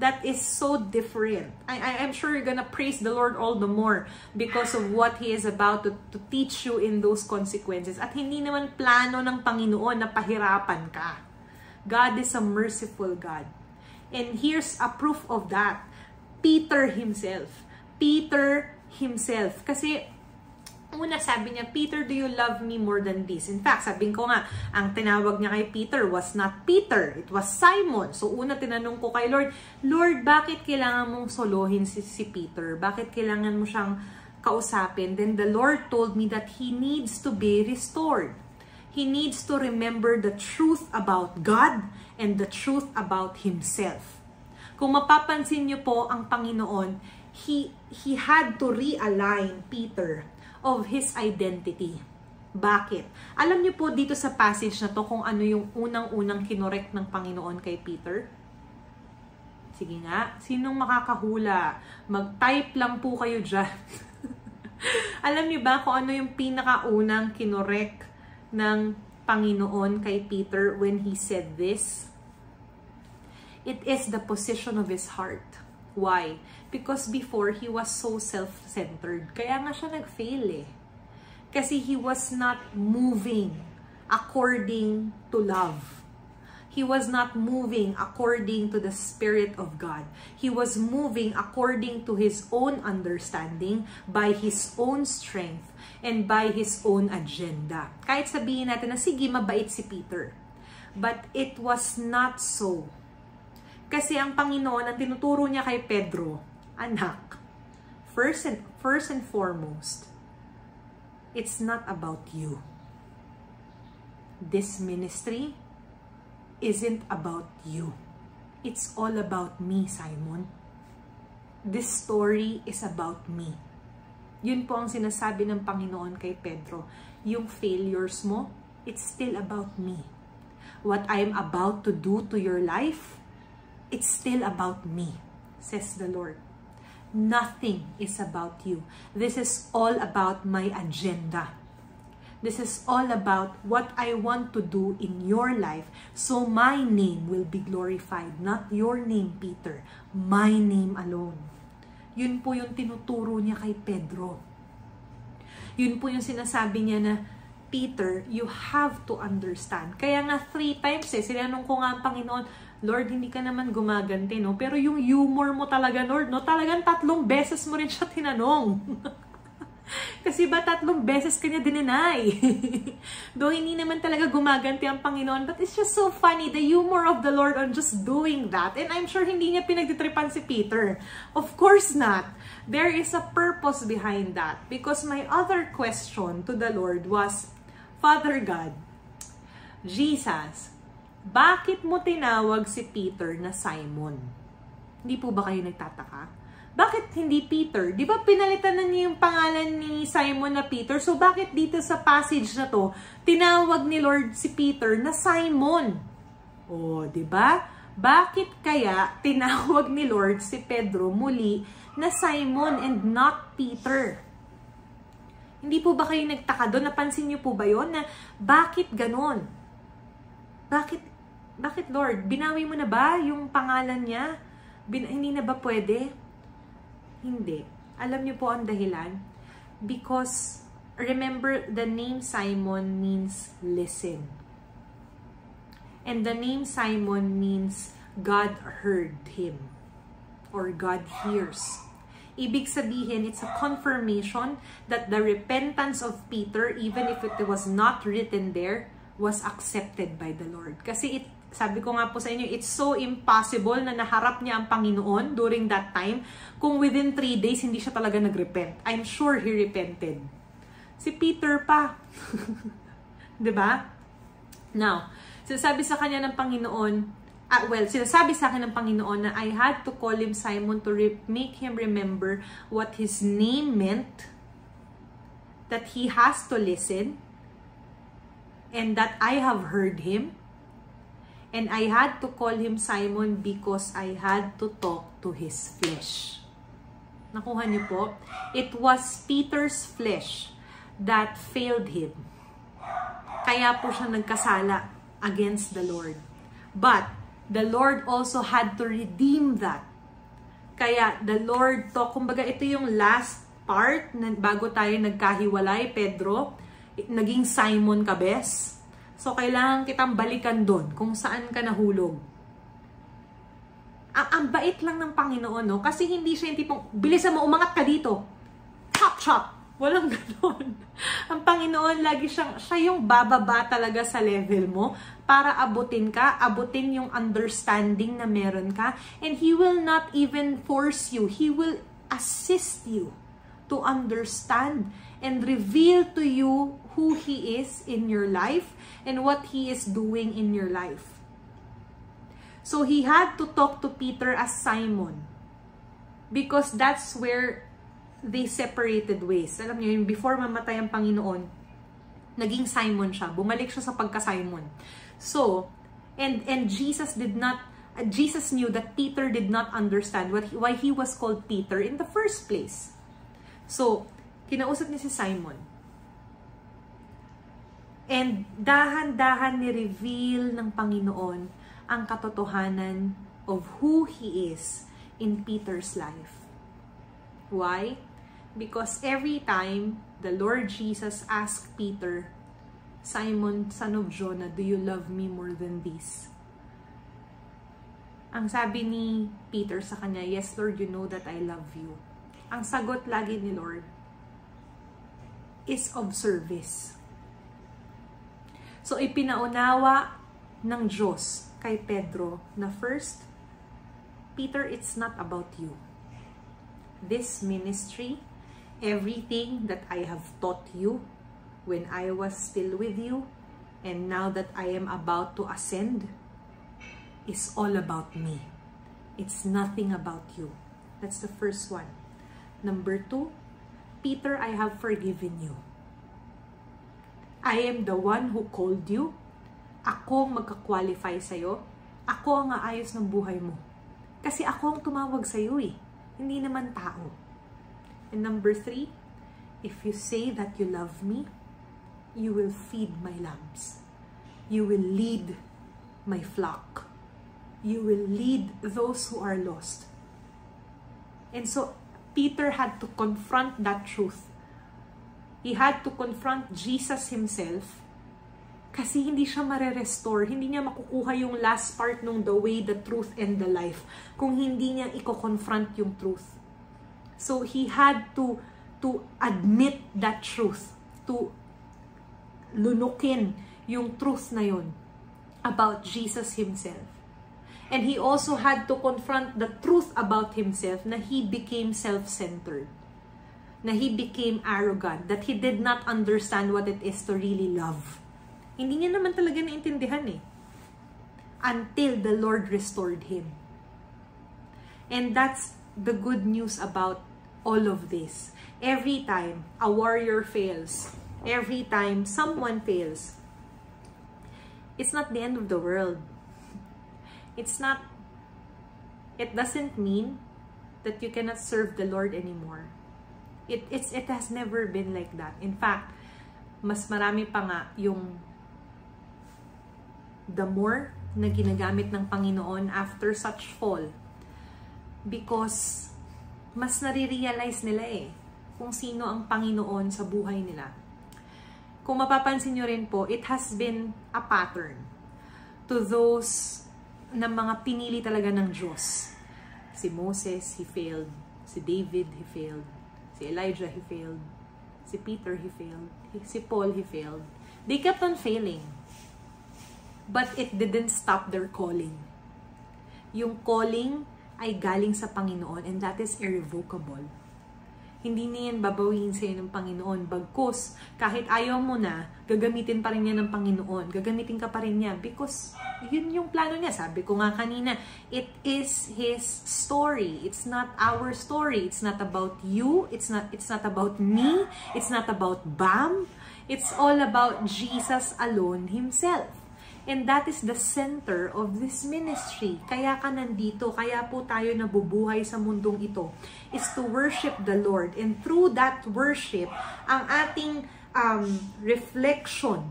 Speaker 1: That is so different. I, I, I'm sure you're gonna praise the Lord all the more because of what He is about to, to teach you in those consequences. At hindi naman plano ng Panginoon na pahirapan ka. God is a merciful God. And here's a proof of that. Peter himself. Peter himself. Kasi Una sabi niya, Peter, do you love me more than this? In fact, sabihin ko nga, ang tinawag niya kay Peter was not Peter, it was Simon. So una tinanong ko kay Lord, Lord, bakit kailangan mong solohin si, si Peter? Bakit kailangan mo siyang kausapin? Then the Lord told me that he needs to be restored. He needs to remember the truth about God and the truth about himself. Kung mapapansin niyo po ang Panginoon, he, he had to realign Peter of his identity. Bakit? Alam niyo po dito sa passage na to kung ano yung unang-unang kinorek ng Panginoon kay Peter? Sige nga, sinong makakahula? Mag-type lang po kayo dyan. Alam niyo ba kung ano yung pinakaunang kinorek ng Panginoon kay Peter when he said this? It is the position of his heart. Why? Because before, he was so self-centered. Kaya nga siya nag-fail eh. Kasi he was not moving according to love. He was not moving according to the Spirit of God. He was moving according to his own understanding, by his own strength, and by his own agenda. Kahit sabihin natin na, sige, mabait si Peter. But it was not so. Kasi ang Panginoon, ang tinuturo niya kay Pedro, anak, first and, first and foremost, it's not about you. This ministry isn't about you. It's all about me, Simon. This story is about me. Yun po ang sinasabi ng Panginoon kay Pedro. Yung failures mo, it's still about me. What I'm about to do to your life, it's still about me, says the Lord. Nothing is about you. This is all about my agenda. This is all about what I want to do in your life so my name will be glorified. Not your name, Peter. My name alone. Yun po yung tinuturo niya kay Pedro. Yun po yung sinasabi niya na, Peter, you have to understand. Kaya nga three times eh, sinanong ko nga ang Panginoon, Lord, hindi ka naman gumaganti, no? Pero yung humor mo talaga, Lord, no? Talagang tatlong beses mo rin siya tinanong. Kasi ba tatlong beses kanya dinenay? Though hindi naman talaga gumaganti ang Panginoon, but it's just so funny, the humor of the Lord on just doing that. And I'm sure hindi niya pinagtitripan si Peter. Of course not. There is a purpose behind that. Because my other question to the Lord was, Father God, Jesus, bakit mo tinawag si Peter na Simon? Hindi po ba kayo nagtataka? Bakit hindi Peter? Di ba pinalitan na niya yung pangalan ni Simon na Peter? So bakit dito sa passage na to, tinawag ni Lord si Peter na Simon? O, di ba? Bakit kaya tinawag ni Lord si Pedro muli na Simon and not Peter? Hindi po ba kayo nagtaka doon? Napansin niyo po ba yon na bakit ganon? Bakit, bakit Lord? Binawi mo na ba yung pangalan niya? Bin, hindi na ba pwede? Hindi. Alam niyo po ang dahilan? Because, remember, the name Simon means listen. And the name Simon means God heard him. Or God hears. Ibig sabihin, it's a confirmation that the repentance of Peter, even if it was not written there, was accepted by the Lord. Kasi it, sabi ko nga po sa inyo, it's so impossible na naharap niya ang Panginoon during that time kung within three days hindi siya talaga nagrepent. I'm sure he repented. Si Peter pa. 'Di ba? Now, sinasabi sa kanya ng Panginoon, uh, well, sinasabi sa akin ng Panginoon na I had to call him Simon to make him remember what his name meant, that he has to listen, and that I have heard him, and I had to call him Simon because I had to talk to his flesh. Nakuha niyo po? It was Peter's flesh that failed him. Kaya po siya nagkasala against the Lord. But the Lord also had to redeem that. Kaya the Lord to, kumbaga ito yung last part bago tayo nagkahiwalay, Pedro, naging Simon Cabes. So, kailangan kitang balikan doon kung saan ka nahulog ang, ang bait lang ng Panginoon, no? Kasi hindi siya yung tipong, bilisan mo, umangat ka dito. Chop, chop. Walang ganoon. ang Panginoon, lagi siyang, siya yung bababa talaga sa level mo para abutin ka, abutin yung understanding na meron ka. And He will not even force you. He will assist you to understand and reveal to you who He is in your life and what He is doing in your life. So he had to talk to Peter as Simon. Because that's where they separated ways. Alam niyo, before mamatay ang Panginoon, naging Simon siya. Bumalik siya sa pagka-Simon. So, and and Jesus did not uh, Jesus knew that Peter did not understand what why he was called Peter in the first place. So, kinausap niya si Simon. And dahan-dahan ni-reveal ng Panginoon ang katotohanan of who He is in Peter's life. Why? Because every time the Lord Jesus asked Peter, Simon, son of Jonah, do you love me more than this? Ang sabi ni Peter sa kanya, Yes, Lord, you know that I love you. Ang sagot lagi ni Lord is of service. So, ipinaunawa ng Diyos kay Pedro na first, Peter, it's not about you. This ministry, everything that I have taught you when I was still with you, and now that I am about to ascend, is all about me. It's nothing about you. That's the first one. Number two, Peter, I have forgiven you. I am the one who called you ako magka-qualify sa'yo, ako ang aayos ng buhay mo. Kasi ako ang tumawag sa'yo eh, hindi naman tao. And number three, if you say that you love me, you will feed my lambs. You will lead my flock. You will lead those who are lost. And so, Peter had to confront that truth. He had to confront Jesus himself kasi hindi siya mare-restore, hindi niya makukuha yung last part nung the way, the truth, and the life kung hindi niya i-confront yung truth. So he had to to admit that truth, to lunukin yung truth na yun about Jesus himself. And he also had to confront the truth about himself na he became self-centered. Na he became arrogant. That he did not understand what it is to really love hindi niya naman talaga naintindihan eh. Until the Lord restored him. And that's the good news about all of this. Every time a warrior fails, every time someone fails, it's not the end of the world. It's not, it doesn't mean that you cannot serve the Lord anymore. It, it's, it has never been like that. In fact, mas marami pa nga yung the more na ginagamit ng Panginoon after such fall. Because mas nare-realize nila eh kung sino ang Panginoon sa buhay nila. Kung mapapansin nyo rin po, it has been a pattern to those na mga pinili talaga ng Diyos. Si Moses, he failed. Si David, he failed. Si Elijah, he failed. Si Peter, he failed. Si Paul, he failed. They kept on failing. But it didn't stop their calling. Yung calling ay galing sa Panginoon and that is irrevocable. Hindi niyan babawiin sa'yo ng Panginoon. Bagkus, kahit ayaw mo na, gagamitin pa rin niya ng Panginoon. Gagamitin ka pa rin niya because yun yung plano niya. Sabi ko nga kanina, it is His story. It's not our story. It's not about you. It's not, it's not about me. It's not about BAM. It's all about Jesus alone Himself. And that is the center of this ministry. Kaya ka nandito, kaya po tayo nabubuhay sa mundong ito, is to worship the Lord. And through that worship, ang ating um, reflection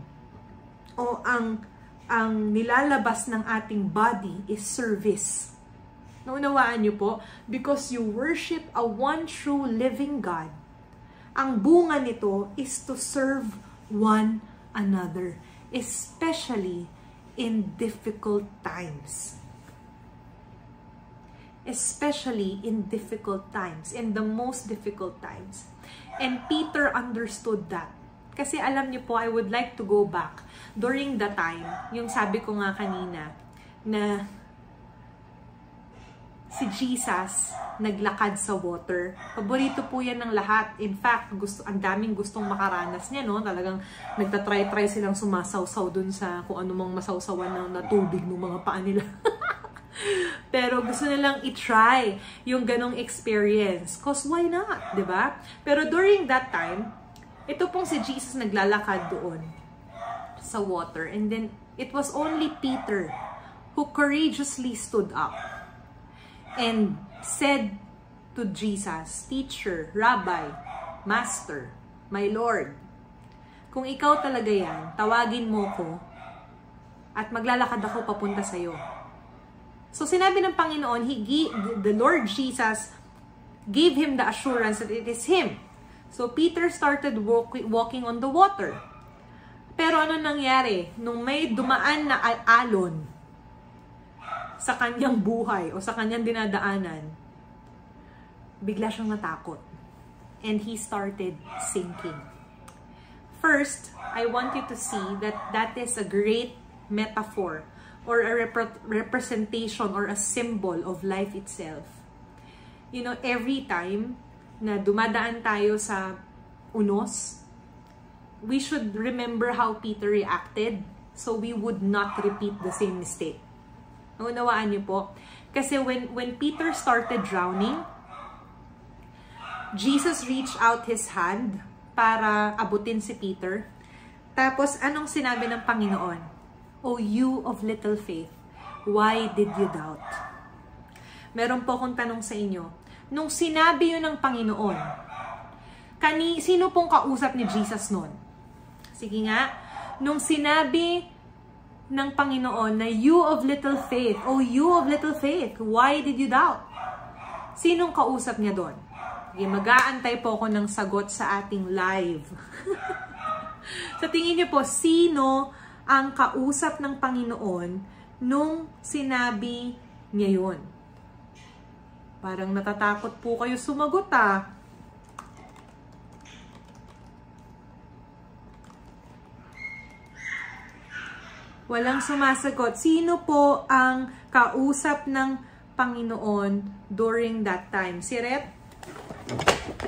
Speaker 1: o ang ang nilalabas ng ating body is service. Naunawaan niyo po? Because you worship a one true living God. Ang bunga nito is to serve one another. Especially in difficult times. Especially in difficult times, in the most difficult times. And Peter understood that. Kasi alam niyo po, I would like to go back during the time, yung sabi ko nga kanina, na si Jesus naglakad sa water. Paborito po yan ng lahat. In fact, gusto, ang daming gustong makaranas niya, no? Talagang nagtatry-try silang sumasawsaw dun sa kung ano mang masawsawan ng na tubig ng mga paa nila. Pero gusto nilang i-try yung ganong experience. Cause why not? ba? Diba? Pero during that time, ito pong si Jesus naglalakad doon sa water. And then, it was only Peter who courageously stood up and said to Jesus, Teacher, Rabbi, Master, my Lord, kung ikaw talaga yan, tawagin mo ko at maglalakad ako papunta sa iyo. So sinabi ng Panginoon, he, the Lord Jesus gave him the assurance that it is Him. So Peter started walk, walking on the water. Pero ano nangyari? Nung may dumaan na alon, sa kanyang buhay o sa kanyang dinadaanan, bigla siyang natakot. And he started sinking. First, I want you to see that that is a great metaphor or a rep- representation or a symbol of life itself. You know, every time na dumadaan tayo sa unos, we should remember how Peter reacted so we would not repeat the same mistake. Naunawaan niyo po? Kasi when, when Peter started drowning, Jesus reached out His hand para abutin si Peter. Tapos, anong sinabi ng Panginoon? O you of little faith, why did you doubt? Meron po akong tanong sa inyo. Nung sinabi yun ng Panginoon, kani, sino pong kausap ni Jesus noon? Sige nga, nung sinabi ng Panginoon na you of little faith, oh you of little faith, why did you doubt? Sinong kausap niya doon? Okay, mag-aantay po ako ng sagot sa ating live. sa tingin niyo po, sino ang kausap ng Panginoon nung sinabi niya yun? Parang natatakot po kayo sumagot ah. Walang sumasagot. Sino po ang kausap ng Panginoon during that time? Si Rep?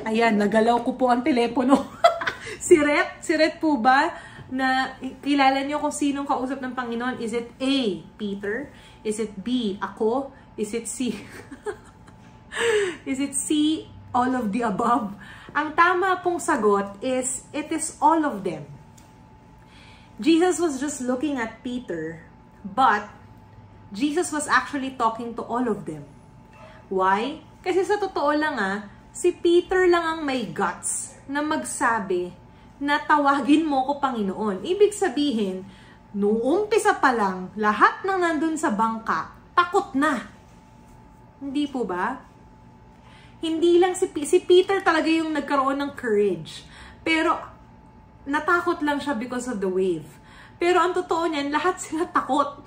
Speaker 1: Ayan, nagalaw ko po ang telepono. si Rep? Si Rep po ba? Na kilala niyo kung sinong kausap ng Panginoon? Is it A, Peter? Is it B, ako? Is it C? is it C, all of the above? Ang tama pong sagot is, it is all of them. Jesus was just looking at Peter, but Jesus was actually talking to all of them. Why? Kasi sa totoo lang ah, si Peter lang ang may guts na magsabi na tawagin mo ko Panginoon. Ibig sabihin, nung umpisa pa lang, lahat ng nandun sa bangka, takot na. Hindi po ba? Hindi lang si, si Peter talaga yung nagkaroon ng courage. Pero natakot lang siya because of the wave. Pero ang totoo niyan, lahat sila takot.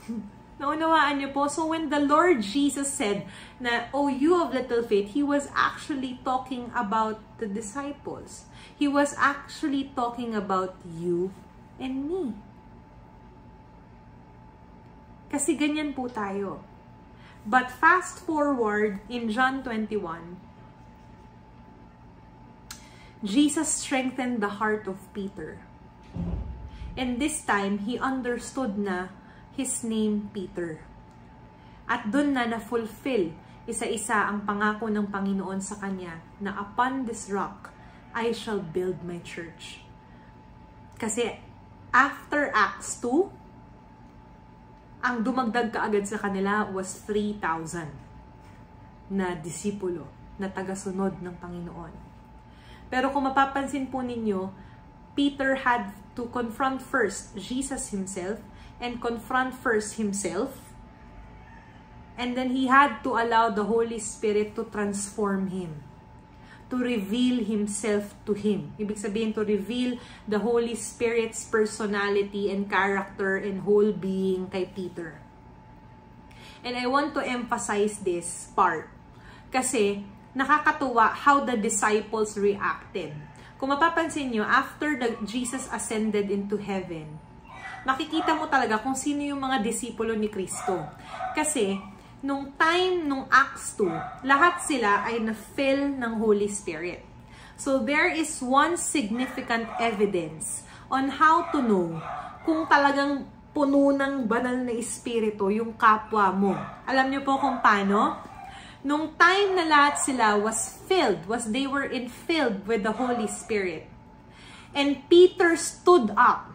Speaker 1: Naunawaan niyo po? So when the Lord Jesus said na, Oh, you of little faith, He was actually talking about the disciples. He was actually talking about you and me. Kasi ganyan po tayo. But fast forward in John 21, Jesus strengthened the heart of Peter. And this time, he understood na his name Peter. At doon na na-fulfill isa-isa ang pangako ng Panginoon sa kanya na upon this rock, I shall build my church. Kasi after Acts 2, ang dumagdag kaagad sa kanila was 3,000 na disipulo na tagasunod ng Panginoon. Pero kung mapapansin po ninyo, Peter had to confront first Jesus himself and confront first himself. And then he had to allow the Holy Spirit to transform him. To reveal himself to him. Ibig sabihin, to reveal the Holy Spirit's personality and character and whole being kay Peter. And I want to emphasize this part. Kasi, nakakatuwa how the disciples reacted kung mapapansin nyo, after the, Jesus ascended into heaven, makikita mo talaga kung sino yung mga disipulo ni Kristo. Kasi, nung time, nung Acts 2, lahat sila ay na-fill ng Holy Spirit. So, there is one significant evidence on how to know kung talagang puno ng banal na espiritu yung kapwa mo. Alam niyo po kung paano? Nung time na lahat sila was filled, was they were infilled with the Holy Spirit. And Peter stood up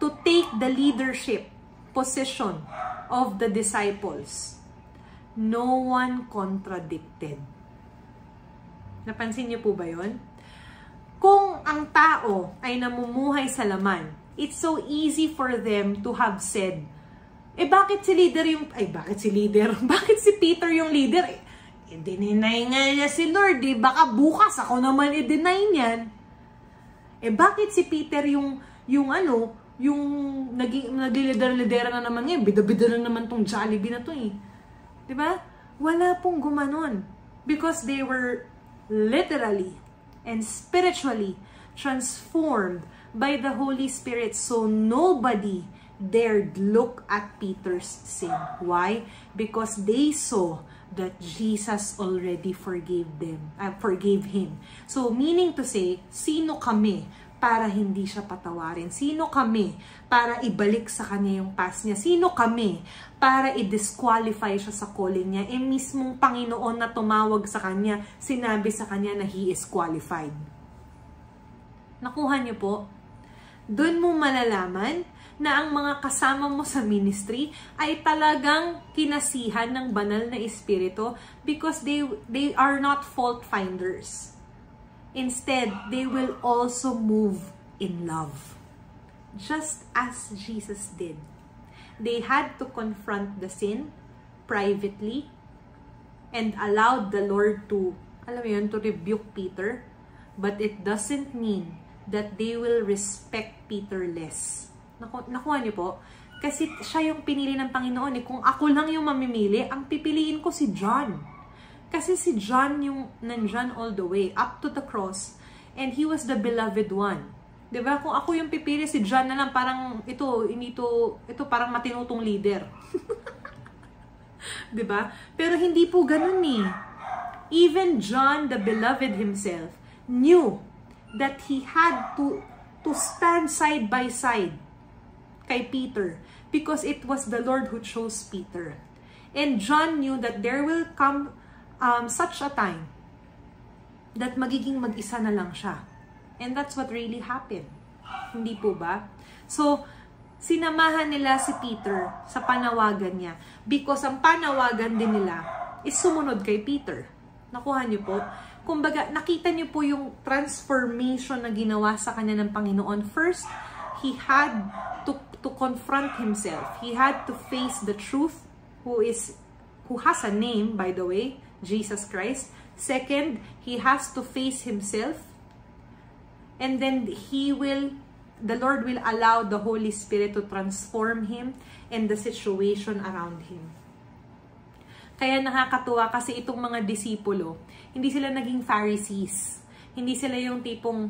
Speaker 1: to take the leadership position of the disciples. No one contradicted. Napansin niyo po ba yon? Kung ang tao ay namumuhay sa laman, it's so easy for them to have said, eh bakit si leader yung, ay bakit si leader? bakit si Peter yung leader? Eh, i-deny nga niya si Lord, eh. Baka bukas ako naman i-deny niyan. Eh bakit si Peter yung, yung ano, yung naging, naglilider-lidera na naman ngayon, bida-bida na naman tong Jollibee na to eh. ba? Diba? Wala pong gumanon. Because they were literally and spiritually transformed by the Holy Spirit. So nobody dared look at Peter's sin. Why? Because they saw that Jesus already forgave them, uh, forgave him. So, meaning to say, sino kami para hindi siya patawarin? Sino kami para ibalik sa kanya yung past niya? Sino kami para i-disqualify siya sa calling niya? E mismong Panginoon na tumawag sa kanya, sinabi sa kanya na he is qualified. Nakuha niyo po? Doon mo malalaman na ang mga kasama mo sa ministry ay talagang kinasihan ng banal na espiritu because they, they are not fault finders. Instead, they will also move in love. Just as Jesus did. They had to confront the sin privately and allowed the Lord to, alam mo yun, to rebuke Peter. But it doesn't mean that they will respect Peter less Naku nakuha niyo po? Kasi siya yung pinili ng Panginoon. Eh. Kung ako lang yung mamimili, ang pipiliin ko si John. Kasi si John yung nandyan all the way, up to the cross. And he was the beloved one. ba? Kung ako yung pipili si John na lang parang ito, inito, ito parang matinutong leader. ba? Pero hindi po ganoon eh. Even John the beloved himself knew that he had to to stand side by side kay Peter because it was the Lord who chose Peter. And John knew that there will come um, such a time that magiging mag-isa na lang siya. And that's what really happened. Hindi po ba? So, sinamahan nila si Peter sa panawagan niya because ang panawagan din nila is sumunod kay Peter. Nakuha niyo po? Kumbaga, nakita niyo po yung transformation na ginawa sa kanya ng Panginoon. First, he had to, to confront himself. He had to face the truth who is who has a name, by the way, Jesus Christ. Second, he has to face himself. And then he will the Lord will allow the Holy Spirit to transform him and the situation around him. Kaya nakakatuwa kasi itong mga disipulo, hindi sila naging Pharisees. Hindi sila yung tipong,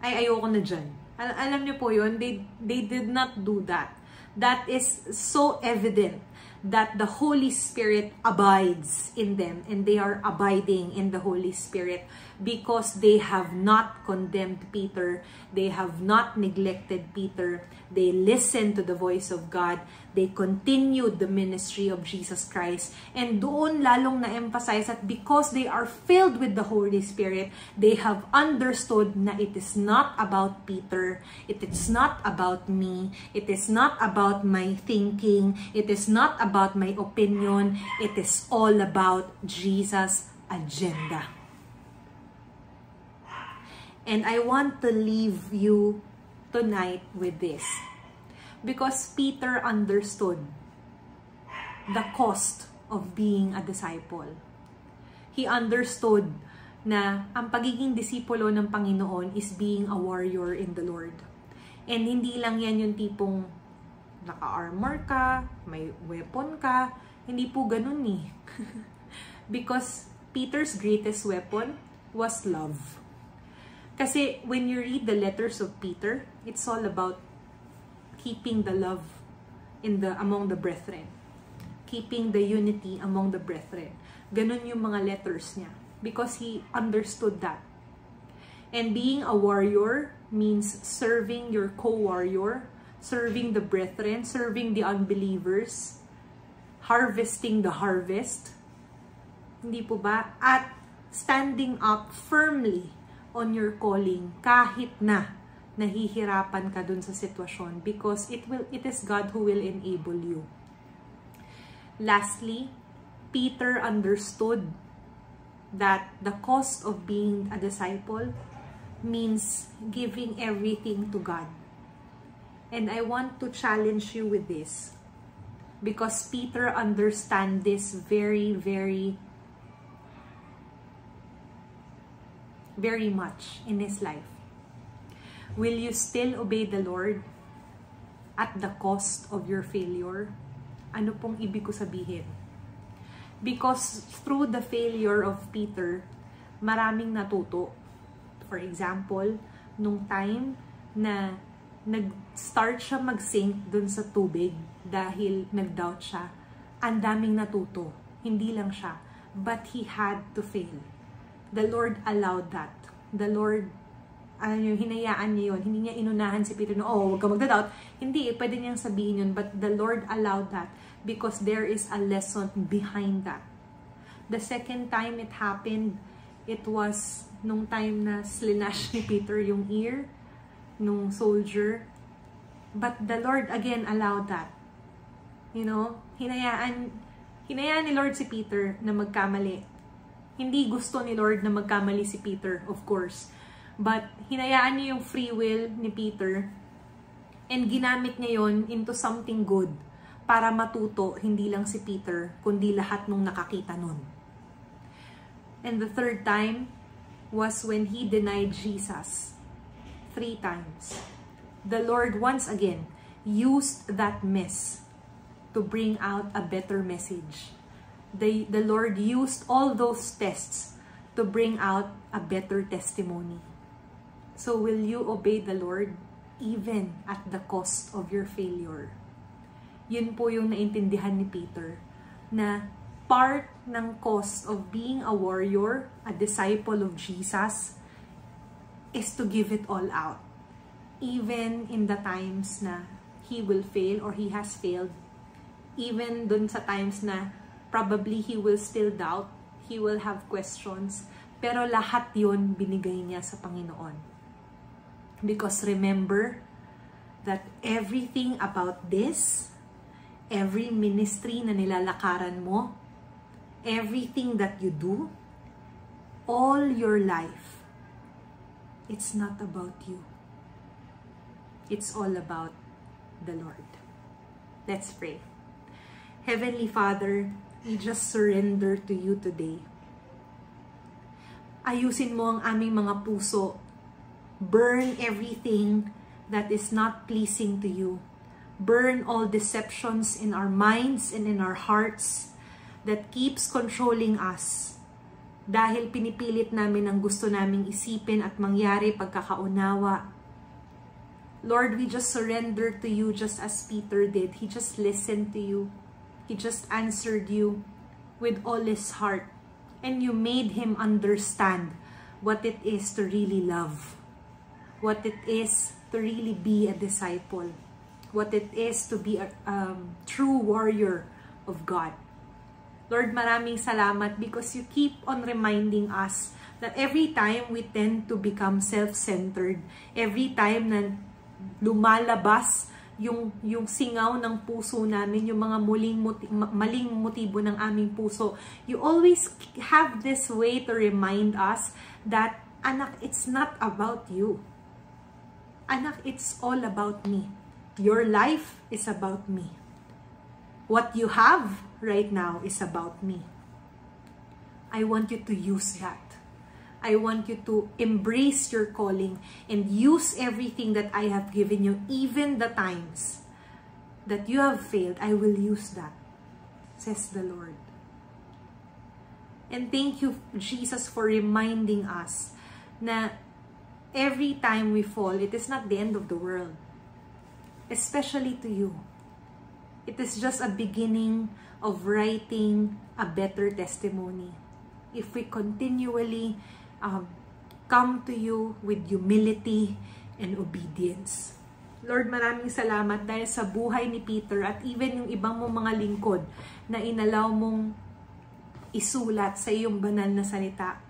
Speaker 1: ay ayoko na dyan. Al- alam niyo po yun, they, they did not do that. That is so evident that the Holy Spirit abides in them and they are abiding in the Holy Spirit because they have not condemned Peter, they have not neglected Peter, they listened to the voice of God, they continued the ministry of Jesus Christ, and doon lalong na-emphasize that because they are filled with the Holy Spirit, they have understood na it is not about Peter, it is not about me, it is not about my thinking, it is not about my opinion, it is all about Jesus' agenda. And I want to leave you tonight with this because Peter understood the cost of being a disciple. He understood na ang pagiging disipulo ng Panginoon is being a warrior in the Lord. And hindi lang yan yung tipong naka-armor ka, may weapon ka, hindi po ganun. Eh. Because Peter's greatest weapon was love. Kasi when you read the letters of Peter, it's all about keeping the love in the among the brethren. Keeping the unity among the brethren. Ganun yung mga letters niya. Because he understood that. And being a warrior means serving your co-warrior, serving the brethren, serving the unbelievers, harvesting the harvest. Hindi po ba? At standing up firmly on your calling kahit na nahihirapan ka dun sa sitwasyon because it will it is God who will enable you. Lastly, Peter understood that the cost of being a disciple means giving everything to God. And I want to challenge you with this because Peter understand this very very very much in his life. Will you still obey the Lord at the cost of your failure? Ano pong ibig ko sabihin? Because through the failure of Peter, maraming natuto. For example, nung time na nag-start siya mag-sink dun sa tubig dahil nag-doubt siya, ang daming natuto. Hindi lang siya. But he had to fail. The Lord allowed that. The Lord ano yung hinayaan niya yun. Hindi niya inunahan si Peter na, oh, huwag ka magda-doubt. Hindi, pwede niyang sabihin yun. But the Lord allowed that because there is a lesson behind that. The second time it happened, it was nung time na slinash ni Peter yung ear nung soldier. But the Lord again allowed that. You know, hinayaan, hinayaan ni Lord si Peter na magkamali. Hindi gusto ni Lord na magkamali si Peter, of course. But hinayaan niya yung free will ni Peter and ginamit niya yon into something good para matuto hindi lang si Peter, kundi lahat nung nakakita nun. And the third time was when he denied Jesus three times. The Lord once again used that mess to bring out a better message. The, the Lord used all those tests to bring out a better testimony. So will you obey the Lord even at the cost of your failure? Yun po yung naintindihan ni Peter na part ng cost of being a warrior, a disciple of Jesus, is to give it all out. Even in the times na he will fail or he has failed, even dun sa times na probably he will still doubt, he will have questions. Pero lahat yon binigay niya sa Panginoon. Because remember that everything about this, every ministry na nilalakaran mo, everything that you do, all your life, it's not about you. It's all about the Lord. Let's pray. Heavenly Father, we just surrender to you today. Ayusin mo ang aming mga puso. Burn everything that is not pleasing to you. Burn all deceptions in our minds and in our hearts that keeps controlling us. Dahil pinipilit namin ang gusto naming isipin at mangyari pagkakaunawa. Lord, we just surrender to you just as Peter did. He just listened to you. He just answered you with all his heart. And you made him understand what it is to really love. What it is to really be a disciple. What it is to be a um, true warrior of God. Lord, maraming salamat because you keep on reminding us that every time we tend to become self-centered, every time na lumalabas yung yung singaw ng puso namin, yung mga muling moti- maling motibo ng aming puso. You always have this way to remind us that anak, it's not about you. Anak, it's all about me. Your life is about me. What you have right now is about me. I want you to use that. I want you to embrace your calling and use everything that I have given you, even the times that you have failed. I will use that, says the Lord. And thank you, Jesus, for reminding us na every time we fall, it is not the end of the world. Especially to you. It is just a beginning of writing a better testimony. If we continually um, come to you with humility and obedience. Lord, maraming salamat dahil sa buhay ni Peter at even yung ibang mong mga lingkod na inalaw mong isulat sa iyong banal na salita.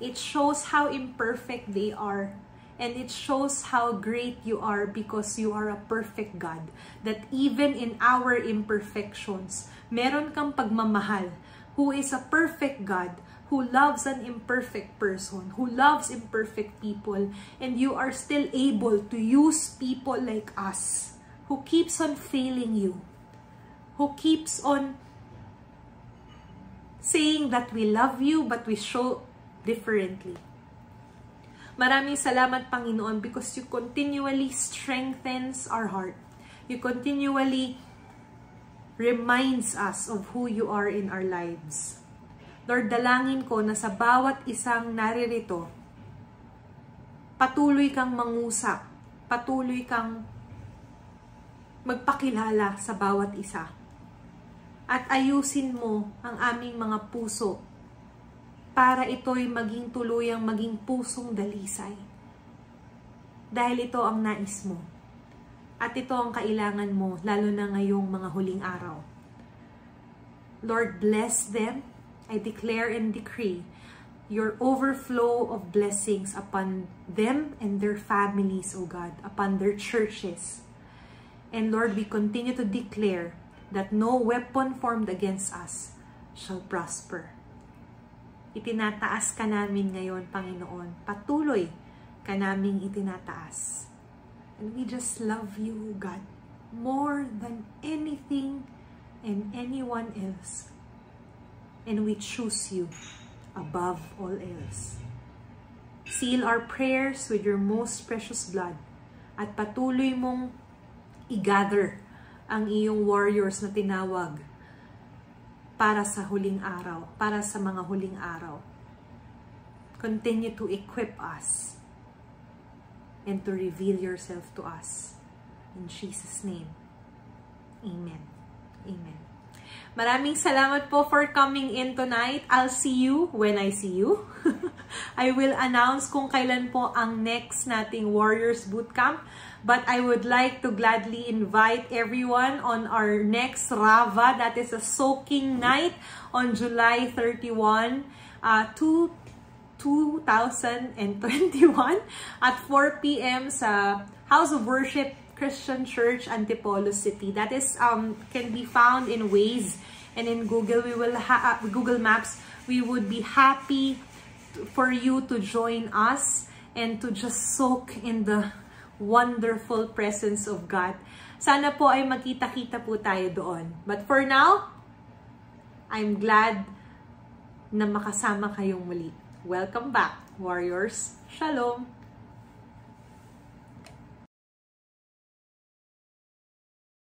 Speaker 1: It shows how imperfect they are and it shows how great you are because you are a perfect God. That even in our imperfections, meron kang pagmamahal who is a perfect God who loves an imperfect person, who loves imperfect people, and you are still able to use people like us, who keeps on failing you, who keeps on saying that we love you but we show differently. Maraming salamat Panginoon because you continually strengthens our heart. You continually reminds us of who you are in our lives. Lord, dalangin ko na sa bawat isang naririto, patuloy kang mangusap, patuloy kang magpakilala sa bawat isa. At ayusin mo ang aming mga puso para ito'y maging tuluyang maging pusong dalisay. Dahil ito ang nais mo. At ito ang kailangan mo, lalo na ngayong mga huling araw. Lord, bless them I declare and decree your overflow of blessings upon them and their families, O God, upon their churches. And Lord, we continue to declare that no weapon formed against us shall prosper. Itinataas ka namin ngayon, Panginoon. Patuloy ka naming itinataas. And we just love you, God, more than anything and anyone else and we choose you above all else. Seal our prayers with your most precious blood at patuloy mong i-gather ang iyong warriors na tinawag para sa huling araw, para sa mga huling araw. Continue to equip us and to reveal yourself to us. In Jesus' name, Amen. Amen. Maraming salamat po for coming in tonight. I'll see you when I see you. I will announce kung kailan po ang next nating Warriors Bootcamp. But I would like to gladly invite everyone on our next Rava. That is a soaking night on July 31 uh, to 2021 at 4 p.m. sa House of Worship Christian Church, Antipolo City. That is um can be found in Waze and in Google. We will ha uh, Google Maps. We would be happy for you to join us and to just soak in the wonderful presence of God. Sana po ay magkita-kita po tayo doon. But for now, I'm glad na makasama kayong muli. Welcome back, warriors. Shalom!